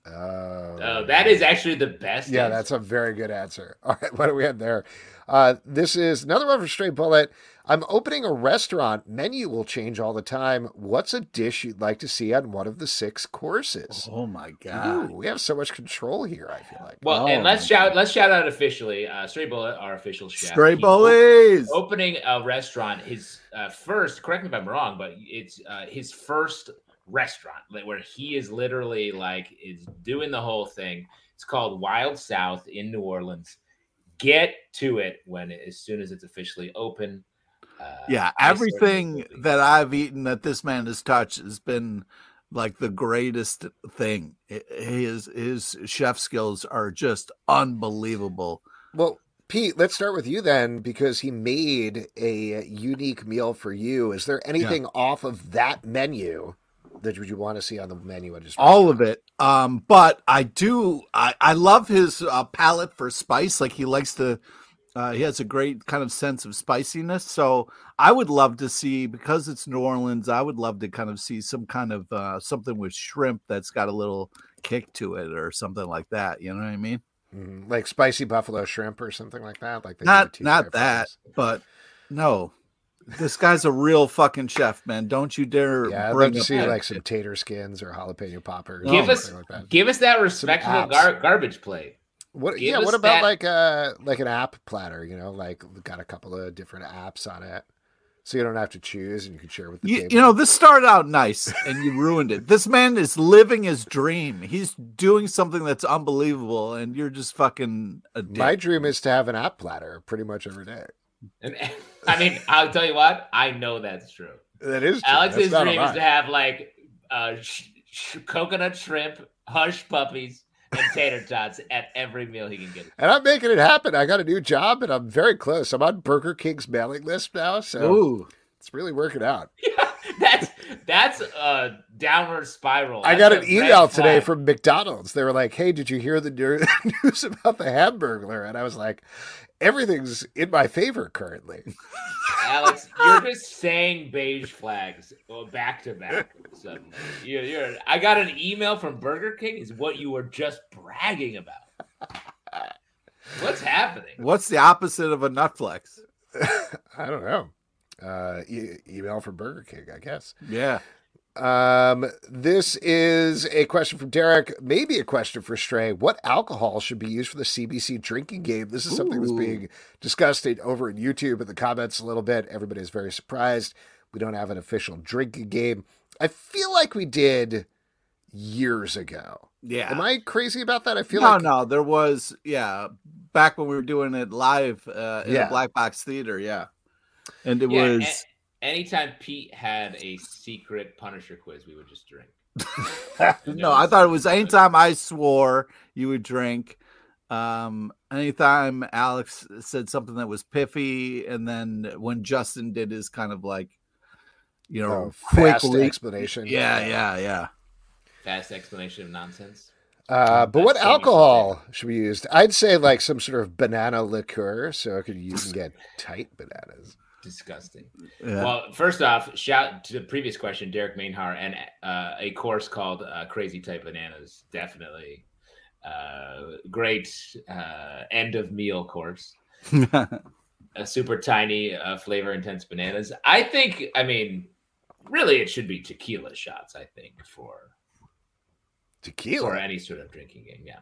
Oh, Oh that is actually the best. Yeah, answer. that's a very good answer. [LAUGHS] All right, what do we have there? Uh, this is another one for Straight Bullet. I'm opening a restaurant. Menu will change all the time. What's a dish you'd like to see on one of the six courses? Oh my god. Ooh, we have so much control here. I feel like. Well, Oh, and let's my shout let's shout out officially, uh, Straight Bullet, our official chef. Stray He bullies. op- opening a restaurant. His uh, first. Correct me if I'm wrong, but it's uh, his first restaurant where he is literally like is doing the whole thing. It's called Wild South in New Orleans. Get to it when as soon as it's officially open. Uh, Yeah, everything will that I've eaten that this man has touched has been like the greatest thing. His his chef skills are just unbelievable. Well, Pete, let's start with you then, because he made a unique meal for you. Is there anything off of that menu that would you want to see on the menu? At his All restaurant? of it. Um, but I do I, I love his uh, palate for spice. Like he likes to uh, he has a great kind of sense of spiciness. So I would love to see because it's New Orleans. I would love to kind of see some kind of uh, something with shrimp that's got a little kick to it or something like that. You know what I mean? Mhm. like spicy buffalo shrimp or something like that. Like not not that, Fridays. but no. This guy's a real fucking chef, man. Don't you dare Yeah, I'd bring love to see that like some tater skins or jalapeno poppers. Give or us- like that. Give us that respectable gar- garbage plate. What? give Yeah. What about that- like uh like an app platter? You know, like got a couple of different apps on it, so you don't have to choose and you can share with the You, table. you know, this started out nice and you ruined it. This man is living his dream. He's doing something that's unbelievable, and you're just fucking a dick. my dream is to have an app platter pretty much every day. And I mean, I'll tell you what, I know that's true. That is true. Alex's That's not a dream is to have like uh, sh- sh- coconut shrimp, hush puppies, and tater tots at every meal he can get. And I'm making it happen. I got a new job and I'm very close. I'm on Burger King's mailing list now, so Ooh, it's really working out. [LAUGHS] Yeah, that's that's a downward spiral. I got an red email today from McDonald's. They were like, "Hey, did you hear the news [LAUGHS] about the Hamburglar?" And I was like, "Everything's in my favor currently." [LAUGHS] Alex. You're just saying beige flags back to back. Suddenly, you're, you're. I got an email from Burger King. Is what you were just bragging about. What's happening? what's the opposite of a nutflex? [LAUGHS] I don't know. Uh, e- email from Burger King, I guess. Yeah, Um, this is a question from Derek, maybe a question for Stray. What alcohol should be used for the CBC drinking game? This is something that's being discussed over in YouTube in the comments a little bit. Everybody is very surprised. We don't have an official drinking game. I feel like we did years ago. yeah. Am I crazy about that? I feel no, like no, there was yeah back when we were doing it live uh, in Yeah. the Black Box Theater. Yeah, and it Yeah, was a- anytime Pete had a secret Punisher quiz, we would just drink. [LAUGHS] no, I thought it was anytime I swore you would drink. Um, anytime Alex said something that was piffy, and then when Justin did his kind of like, you know, oh, quick fast re- explanation. Yeah, yeah, yeah. Fast explanation of nonsense. Uh, but what That's so alcohol should be used? I'd say like some sort of banana liqueur, so I could you can get tight bananas. Disgusting. yeah. Well, first off, shout to the previous question, Derek Mainhar, and uh, a course called uh, Crazy Type Bananas. Definitely uh, great uh, end of meal course. [LAUGHS] A super tiny, uh, flavor intense bananas. I think, I mean, really, it should be tequila shots. I think for tequila or any sort of drinking game. Yeah,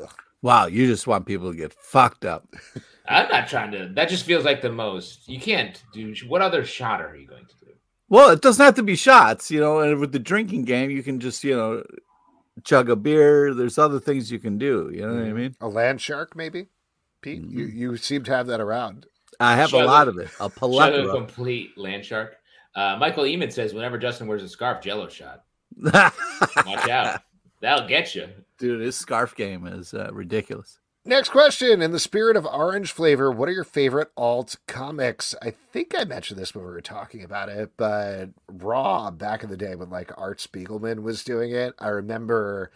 Ugh. Wow, you just want people to get fucked up. [LAUGHS] I'm not trying to. That just feels like the most. You can't do. What other shot are you going to do? Well, it doesn't have to be shots, you know. And with the drinking game, you can just, you know, chug a beer. There's other things you can do. You know what I mean? A land shark, maybe. Pete, you, you seem to have that around. I have Chug a a- lot of it. A [LAUGHS] Shut a complete land shark. Uh, Michael Eamon says whenever Justin wears a scarf, Jello shot. [LAUGHS] Watch out, that'll get you. Dude, his scarf game is uh, ridiculous. Next question. In the spirit of orange flavor, what are your favorite alt comics? I think I mentioned this when we were talking about it, but Raw back in the day when like Art Spiegelman was doing it, I remember.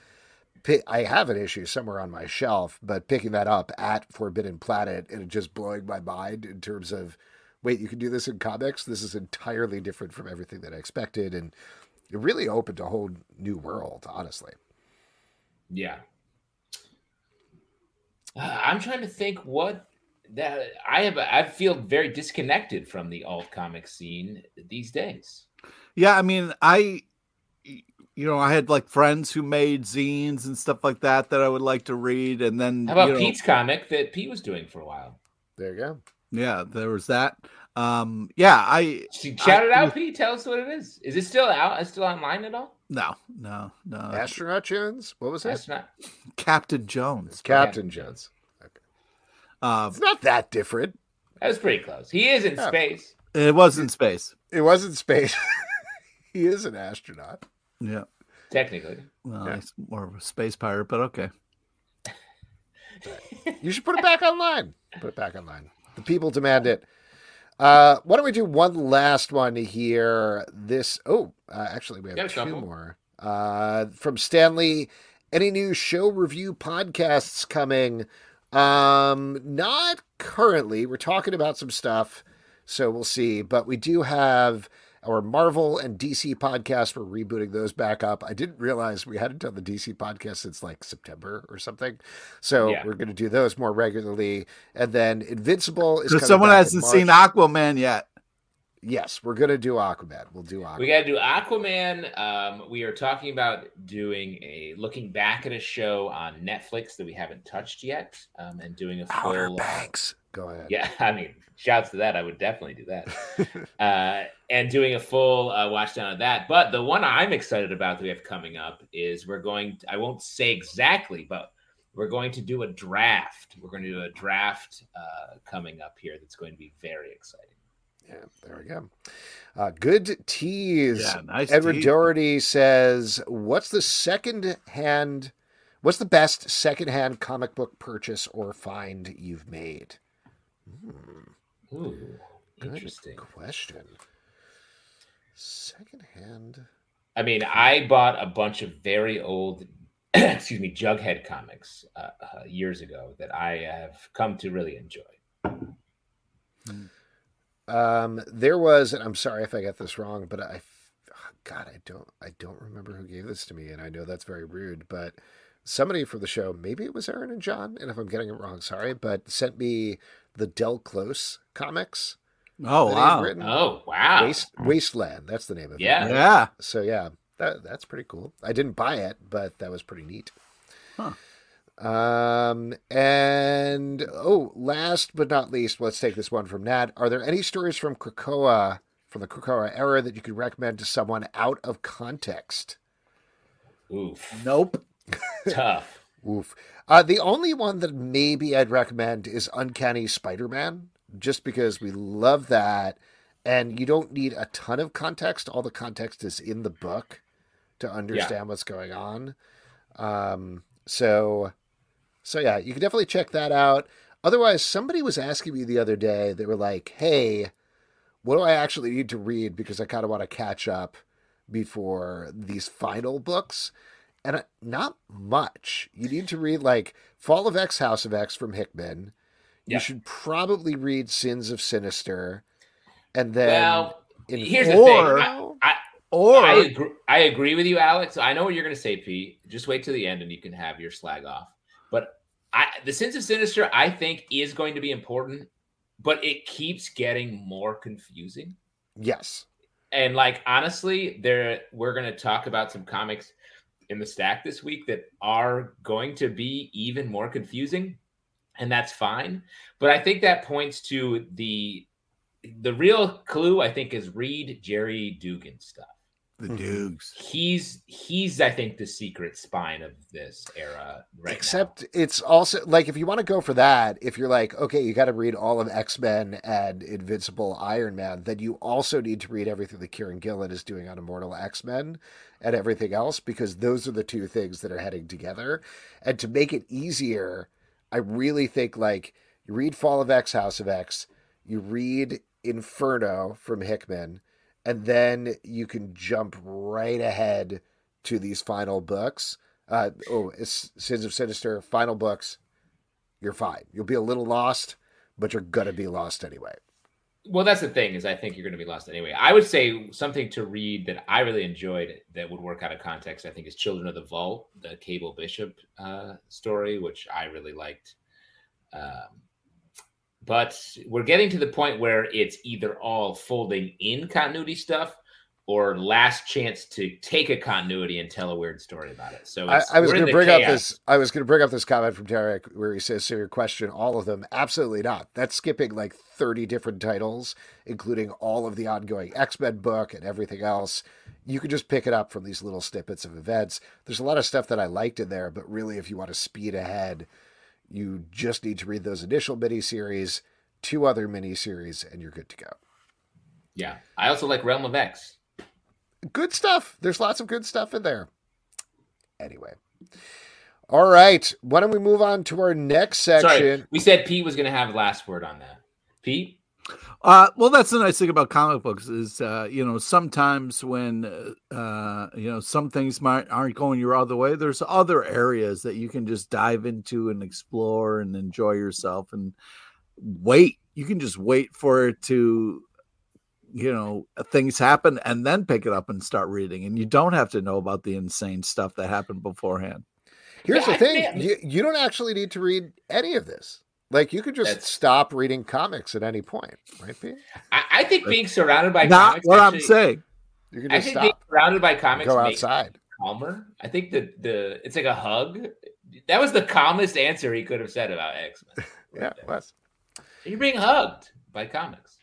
I have an issue somewhere on my shelf, but picking that up at Forbidden Planet and just blowing my mind in terms of, wait, you can do this in comics? This is entirely different from everything that I expected, and it really opened a whole new world, honestly. Yeah, Uh, I'm trying to think what that I have. I feel very disconnected from the alt comic scene these days. Yeah, I mean, I, you know, I had like friends who made zines and stuff like that that I would like to read, and then How about you know, Pete's comic that Pete was doing for a while? There you go. Yeah, there was that. Um, yeah, I Shout it I- out, Pete. Tell us what it is. Is it still out? Is it still online at all? No, no, no. Astronaut Jones. What was that? it? not. Captain Jones. Captain Jones. Uh, It's not that different. That was pretty close. He is in Yeah. space. it was in space. It wasn't space. [LAUGHS] he is an astronaut. Yeah. Technically, Well, Yeah. he's more of a space pirate, but okay. You should put it back online. Put it back online. The people demand it. Uh, why don't we do one last one here? This oh, uh, actually we have a two couple. more. Uh, from Stanley. Any new show review podcasts coming? Um, not currently. We're talking about some stuff, so we'll see. But we do have our Marvel and DC podcast. We're rebooting those back up. I didn't realize we hadn't done the DC podcast since like September or something. So Yeah. we're going to do those more regularly. And then Invincible is So coming someone back hasn't seen Aquaman yet. Yes, we're going to do Aquaman. We'll do Aquaman. we got to do Aquaman. Um, we are talking about doing a looking back at a show on Netflix that we haven't touched yet, um, and doing a Outer full. Banks. Go ahead. Yeah, [LAUGHS] I mean, shouts to that. I would definitely do that. [LAUGHS] uh, and doing a full uh, watch down of that. But the one I'm excited about that we have coming up is we're going. I won't say exactly, but we're going to do a draft. We're going to do a draft uh, coming up here that's going to be very exciting. Yeah, there we go. Uh, good tease. Yeah, nice. Edward tease. Doherty says, "What's the second hand? What's the best second hand comic book purchase or find you've made?" Hmm, Ooh, good interesting. question. Secondhand. I mean, I bought a bunch of very old, [CLEARS THROAT] excuse me, Jughead comics uh, uh, years ago that I have come to really enjoy. Um, there was, and I'm sorry if I got this wrong, but I, God, I don't, I don't remember who gave this to me, and I know that's very rude, but somebody from the show, maybe it was Aaron and John, and if I'm getting it wrong, sorry, but sent me the Del Close comics. Oh that he had wow. written. Oh wow! Waste, Wasteland, that's the name of Yeah. it. Yeah. So yeah, that that's pretty cool. I didn't buy it, but that was pretty neat. Huh. Um and oh, last but not least, let's take this one from Nat. Are there any stories from Krakoa from the Krakoa era that you could recommend to someone out of context? Oof, Nope. tough. Oof. Uh, the only one that maybe I'd recommend is Uncanny Spider-Man, just because we love that, and you don't need a ton of context. All the context is in the book to understand what's going on. Um, so, so yeah, you can definitely check that out. Otherwise, somebody was asking me the other day. They were like, "Hey, what do I actually need to read because I kind of want to catch up before these final books?" And not much. You need to read like Fall of X, House of X from Hickman. You Yeah. should probably read Sins of Sinister, and then well, in here's the or- thing. I, I, Or I agree, I agree with you, Alex. I know what you're going to say, Pete. Just wait till the end, and you can have your slag off. But I, the Sins of Sinister, I think, is going to be important, but it keeps getting more confusing. yes, And like honestly, there we're going to talk about some comics in the stack this week that are going to be even more confusing, and that's fine. But I think that points to the the real clue. I think is read Gerry Duggan stuff. The Mhm. Dukes. He's he's I think the secret spine of this era right now. except it's also like if you want to go for that, if you're like, okay, you got to read all of X Men and Invincible Iron Man, then you also need to read everything that Kieron Gillen is doing on Immortal X Men and everything else because those are the two things that are heading together. And to make it easier, I really think like you read Fall of X, House of X, you read Inferno from Hickman, and then you can jump right ahead to these final books. Uh, oh, Sins of Sinister, final books. You're fine. You'll be a little lost, but you're gonna be lost anyway. Well, that's the thing is I think you're to be lost anyway. I would say something to read that I really enjoyed that would work out of context. I think is Children of the Vault, the Cable Bishop uh, story, which I really liked. Um, but we're getting to the point where it's either all folding in continuity stuff or last chance to take a continuity and tell a weird story about it. So I, it's- I was going to bring up this. I was going to bring up this comment from Derek where he says, "So your question, all of them? Absolutely not. That's skipping like thirty different titles, including all of the ongoing X Men book and everything else. You can just pick it up from these little snippets of events. There's a lot of stuff that I liked in there, but really, if you want to speed ahead, you just need to read those initial miniseries, two other miniseries, and you're good to go. Yeah, I also like Realm of X. good stuff. There's lots of good stuff in there. Anyway. All right. Why don't we move on to our next section? Sorry, we said Pete was going to have the last word on that. Pete, Uh, well, that's the nice thing about comic books is, uh, you know, sometimes when, uh, you know, some things might aren't going your other way, there's other areas that you can just dive into and explore and enjoy yourself and wait. You can just wait for it to, you know, things happen and then pick it up and start reading. And you don't have to know about the insane stuff that happened beforehand. Here's Yeah, the thing you, you don't actually need to read any of this. Like, you could just That's- stop reading comics at any point, right, Pete? I, I think being surrounded by Not comics. what actually- I'm saying. You can I just think being surrounded by comics go makes outside. calmer. I think the the it's like a hug. That was the calmest answer he could have said about X Men. [LAUGHS] Yeah, Wes. You're being hugged by comics.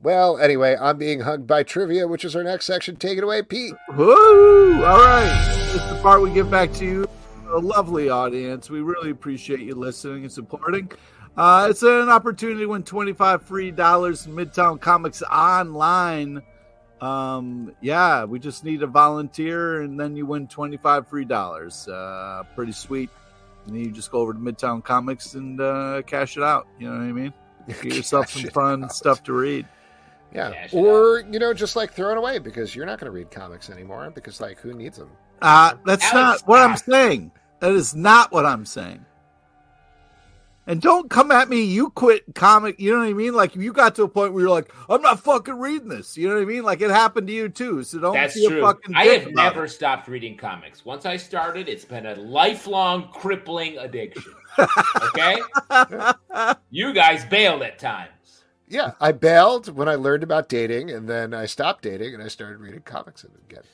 Well, anyway, I'm being hugged by trivia, which is our next section. Take it away, Pete. Woo! All right. This is the part we give back to you, a lovely audience. We really appreciate you listening and supporting. Uh, it's an opportunity to win 25 free dollars in Midtown Comics online. Um, yeah, we just need a volunteer and then you win 25 free dollars. Uh, pretty sweet. And then you just go over to Midtown Comics and uh, cash it out. You know what I mean? [LAUGHS] Get yourself some fun out. stuff to read. Yeah. Cash Or, you know, just like throw it away because you're not going to read comics anymore because, like, who needs them? Uh, that's Alex, not what I'm saying. That is not what I'm saying. And don't come at me. You quit comic. You know what I mean? Like you got to a point where you're like, I'm not fucking reading this. You know what I mean? Like it happened to you too. So don't That's be true. a fucking. I have never it. stopped reading comics. Once I started, it's been a lifelong crippling addiction. Okay, [LAUGHS] you guys bailed at times. Yeah, I bailed when I learned about dating, and then I stopped dating and I started reading comics again.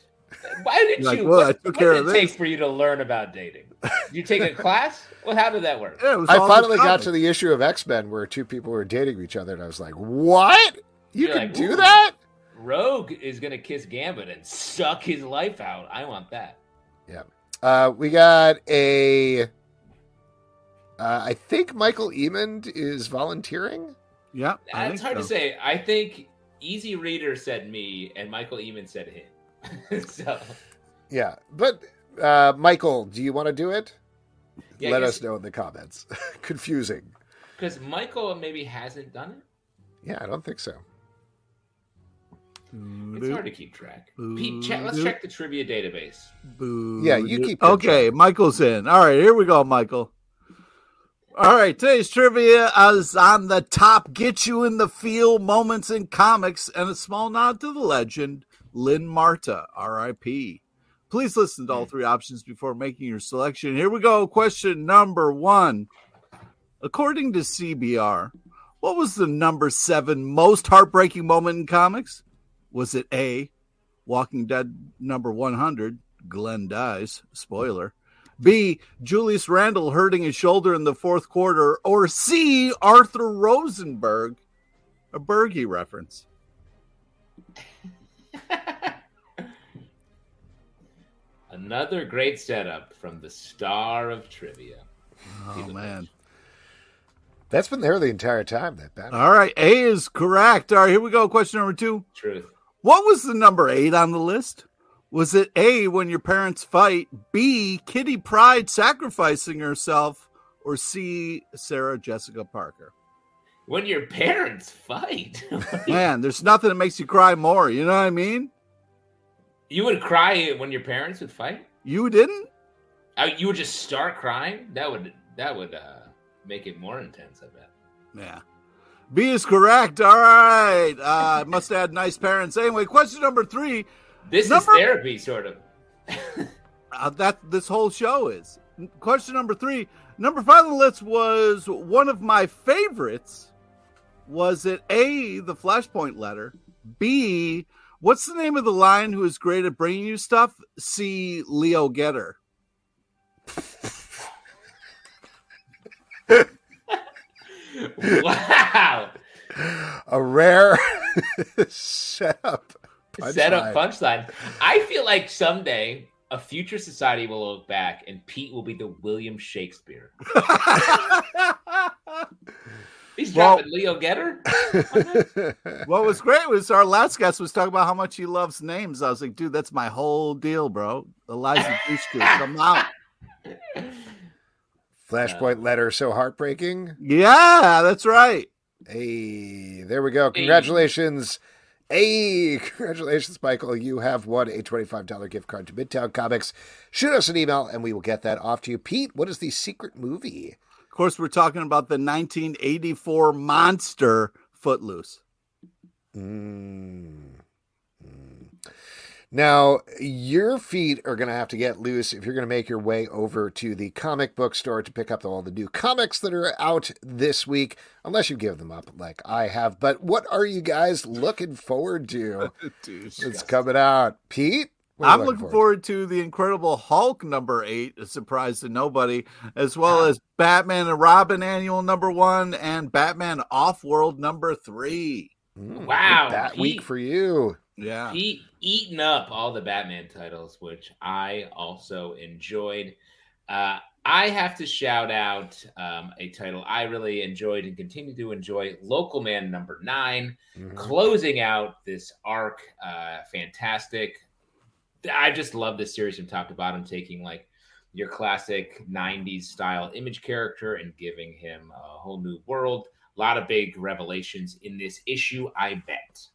Why did Like, you? well, I what, took what care did of it take for you to learn about dating? You take a [LAUGHS] class? Well, how did that work? Yeah, I finally got to the issue of X Men where two people were dating each other, and I was like, "What? You You're can like, do that?" Rogue is gonna kiss Gambit and suck his life out. I want that. Yeah, uh, we got a. Uh, I think Michael Emond is volunteering. Yeah, I That's think hard to say. I think Easy Reader said me, and Michael Eamon said him. [LAUGHS] so Yeah, but uh, Michael, do you want to do it? Yeah, Let us know in the comments. [LAUGHS] Confusing. because Michael maybe hasn't done it. Yeah, I don't think so. It's hard to keep track. Pete, check, let's check the trivia database. Yeah, you keep good Okay, Michael's in. All right, here we go, Michael. All right, today's trivia is on the top get you in the feel moments in comics and a small nod to the legend, Lynn Marta, RIP. Please listen to all hmm. three options before making your selection. Here we go. Question number one. According to CBR, what was the number seven most heartbreaking moment in comics? Was it A, Walking Dead number 100, Glenn dies, spoiler. B, Julius Randle hurting his shoulder in the fourth quarter, or C, Arthur Rosenberg, a Bergie reference. [LAUGHS] Another great setup from the star of trivia. Oh man! That's been there the entire time. That banner. All right, A is correct. All right, here we go. Question number two. Truth. What was the number eight on the list? Was it A, when your parents fight, B, Kitty Pryde sacrificing herself, or C, Sarah Jessica Parker? When your parents fight, [LAUGHS] Man, there's nothing that makes you cry more. You know what I mean? you would cry when your parents would fight. You didn't? Uh, you would just start crying. That would that would uh, make it more intense. I bet. Yeah. B is correct. All right. Uh, [LAUGHS] must have had nice parents. Anyway, question number three. This Number- is therapy, sort of. [LAUGHS] Uh, that this whole show is. Question number three. Number five on the list was one of my favorites. Was it A, the Flashpoint letter? B, what's the name of the lion who is great at bringing you stuff? C, Leo Getter. wow. A rare [LAUGHS] setup. Set up punchline. punchline. I feel like someday a future society will look back and Pete will be the William Shakespeare. [LAUGHS] He's Well- dropping Leo Getter. [LAUGHS] what was great was our last guest was talking about how much he loves names. I was like, dude, that's my whole deal, bro. Eliza Dushku, come out. [LAUGHS] Flashpoint letter so heartbreaking. Yeah, that's right. Hey, there we go. Congratulations. Hey, congratulations, Michael. You have won a $25 gift card to Midtown Comics. Shoot us an email and we will get that off to you. Pete, what is the secret movie? Of course, we're talking about the 1984 monster Footloose. Mm. Mm. Now, your feet are going to have to get loose if you're going to make your way over to the comic book store to pick up all the new comics that are out this week, unless you give them up like I have. But what are you guys looking forward to? [LAUGHS] It's coming out. Pete? What are you I'm looking forward to the Incredible Hulk number eight, a surprise to nobody, as well as Batman and Robin annual number one and Batman Off World number three. Mm, Wow, That Pete. week for you. Yeah. Pete eating up all the Batman titles, which I also enjoyed. Uh, I have to shout out um, a title I really enjoyed and continue to enjoy Local Man number 9 Mhm. closing out this arc. Uh, fantastic. I just love this series from top to bottom, taking like your classic 90s style image character and giving him a whole new world. A lot of big revelations in this issue, I bet.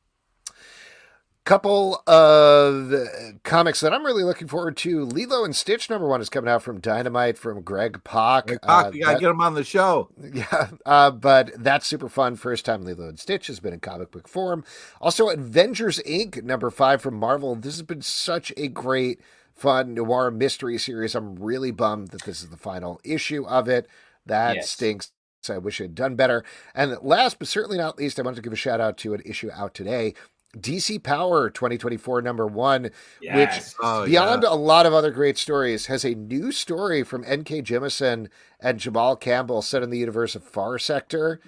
Couple of uh, comics that I'm really looking forward to. Lilo and Stitch number one is coming out from Dynamite from Greg Pak. Hey, Pac, Uh, you gotta that- get him on the show. [LAUGHS] Yeah, uh, but that's super fun. First time Lilo and Stitch has been in comic book form. Also, Avengers Inc. number five from Marvel. This has been such a great, fun noir mystery series. I'm really bummed that this is the final issue of it. That Yes. stinks. I wish it had done better. And last but certainly not least, I wanted to give a shout out to an issue out today. DC Power 2024 number one, Yes. Oh, beyond yeah. a lot of other great stories, has a new story from N.K. Jemisin and Jamal Campbell set in the universe of Far Sector.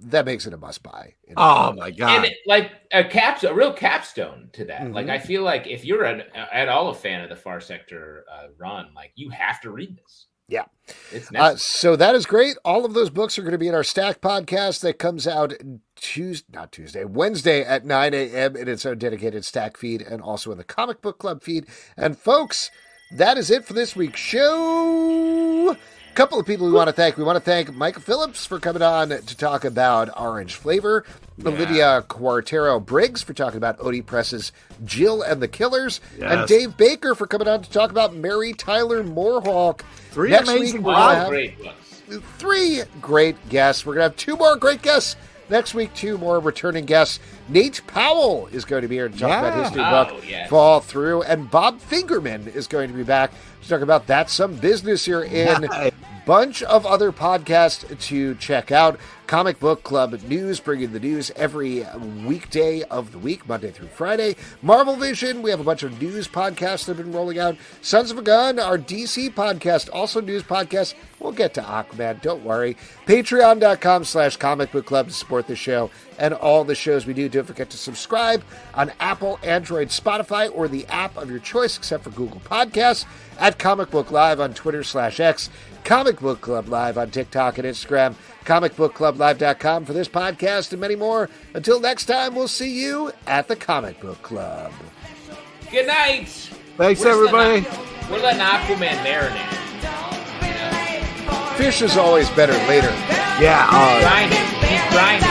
That makes it a must buy. Oh my god. and it- like a caps a real capstone to that like Mhm. i feel like if you're an, at all a fan of the far sector uh, run like you have to read this Yeah. it's Uh, so that is great. All of those books are going to be in our Stack podcast that comes out Tuesday, not Tuesday, Wednesday at 9 a.m. in its own dedicated Stack feed and also in the Comic Book Club feed. And folks, that is it for this week's show. Couple of people we want to thank. We want to thank Micah Phillips for coming on to talk about Orange Flavor, Olivia Cuartero-Briggs for talking about Oni Press's Jill and the Killers, and Dave Baker for coming on to talk about Mary Tyler MooreHawk. Three Next amazing week, we're have great books three great guests. We're going to have two more great guests next week, two more returning guests. Nate Powell is going to be here to talk about his new Oh, book, yes. Fall Through, and Bob Fingerman is going to be back to talk about That's Some Business here in Nice. Bunch of other podcasts to check out. Comic Book Club News, bringing the news every weekday of the week, Monday through Friday. Marvel Vision, we have a bunch of news podcasts that have been rolling out. Sons of a Gun, our DC podcast, also news podcast. We'll get to Aquaman, don't worry. Patreon.com slash comic book club to support the show and all the shows we do. Don't forget to subscribe on Apple, Android, Spotify, or the app of your choice, except for Google Podcasts, at Comic Book Live on Twitter slash X, Comic Book Club Live on TikTok and Instagram, comicbookclublive.com for this podcast and many more. Until next time, we'll see you at the Comic Book Club. good night Thanks, We're everybody. letting- we're letting aquaman marinate Fish is always better later. Yeah. Uh, grinding keep grinding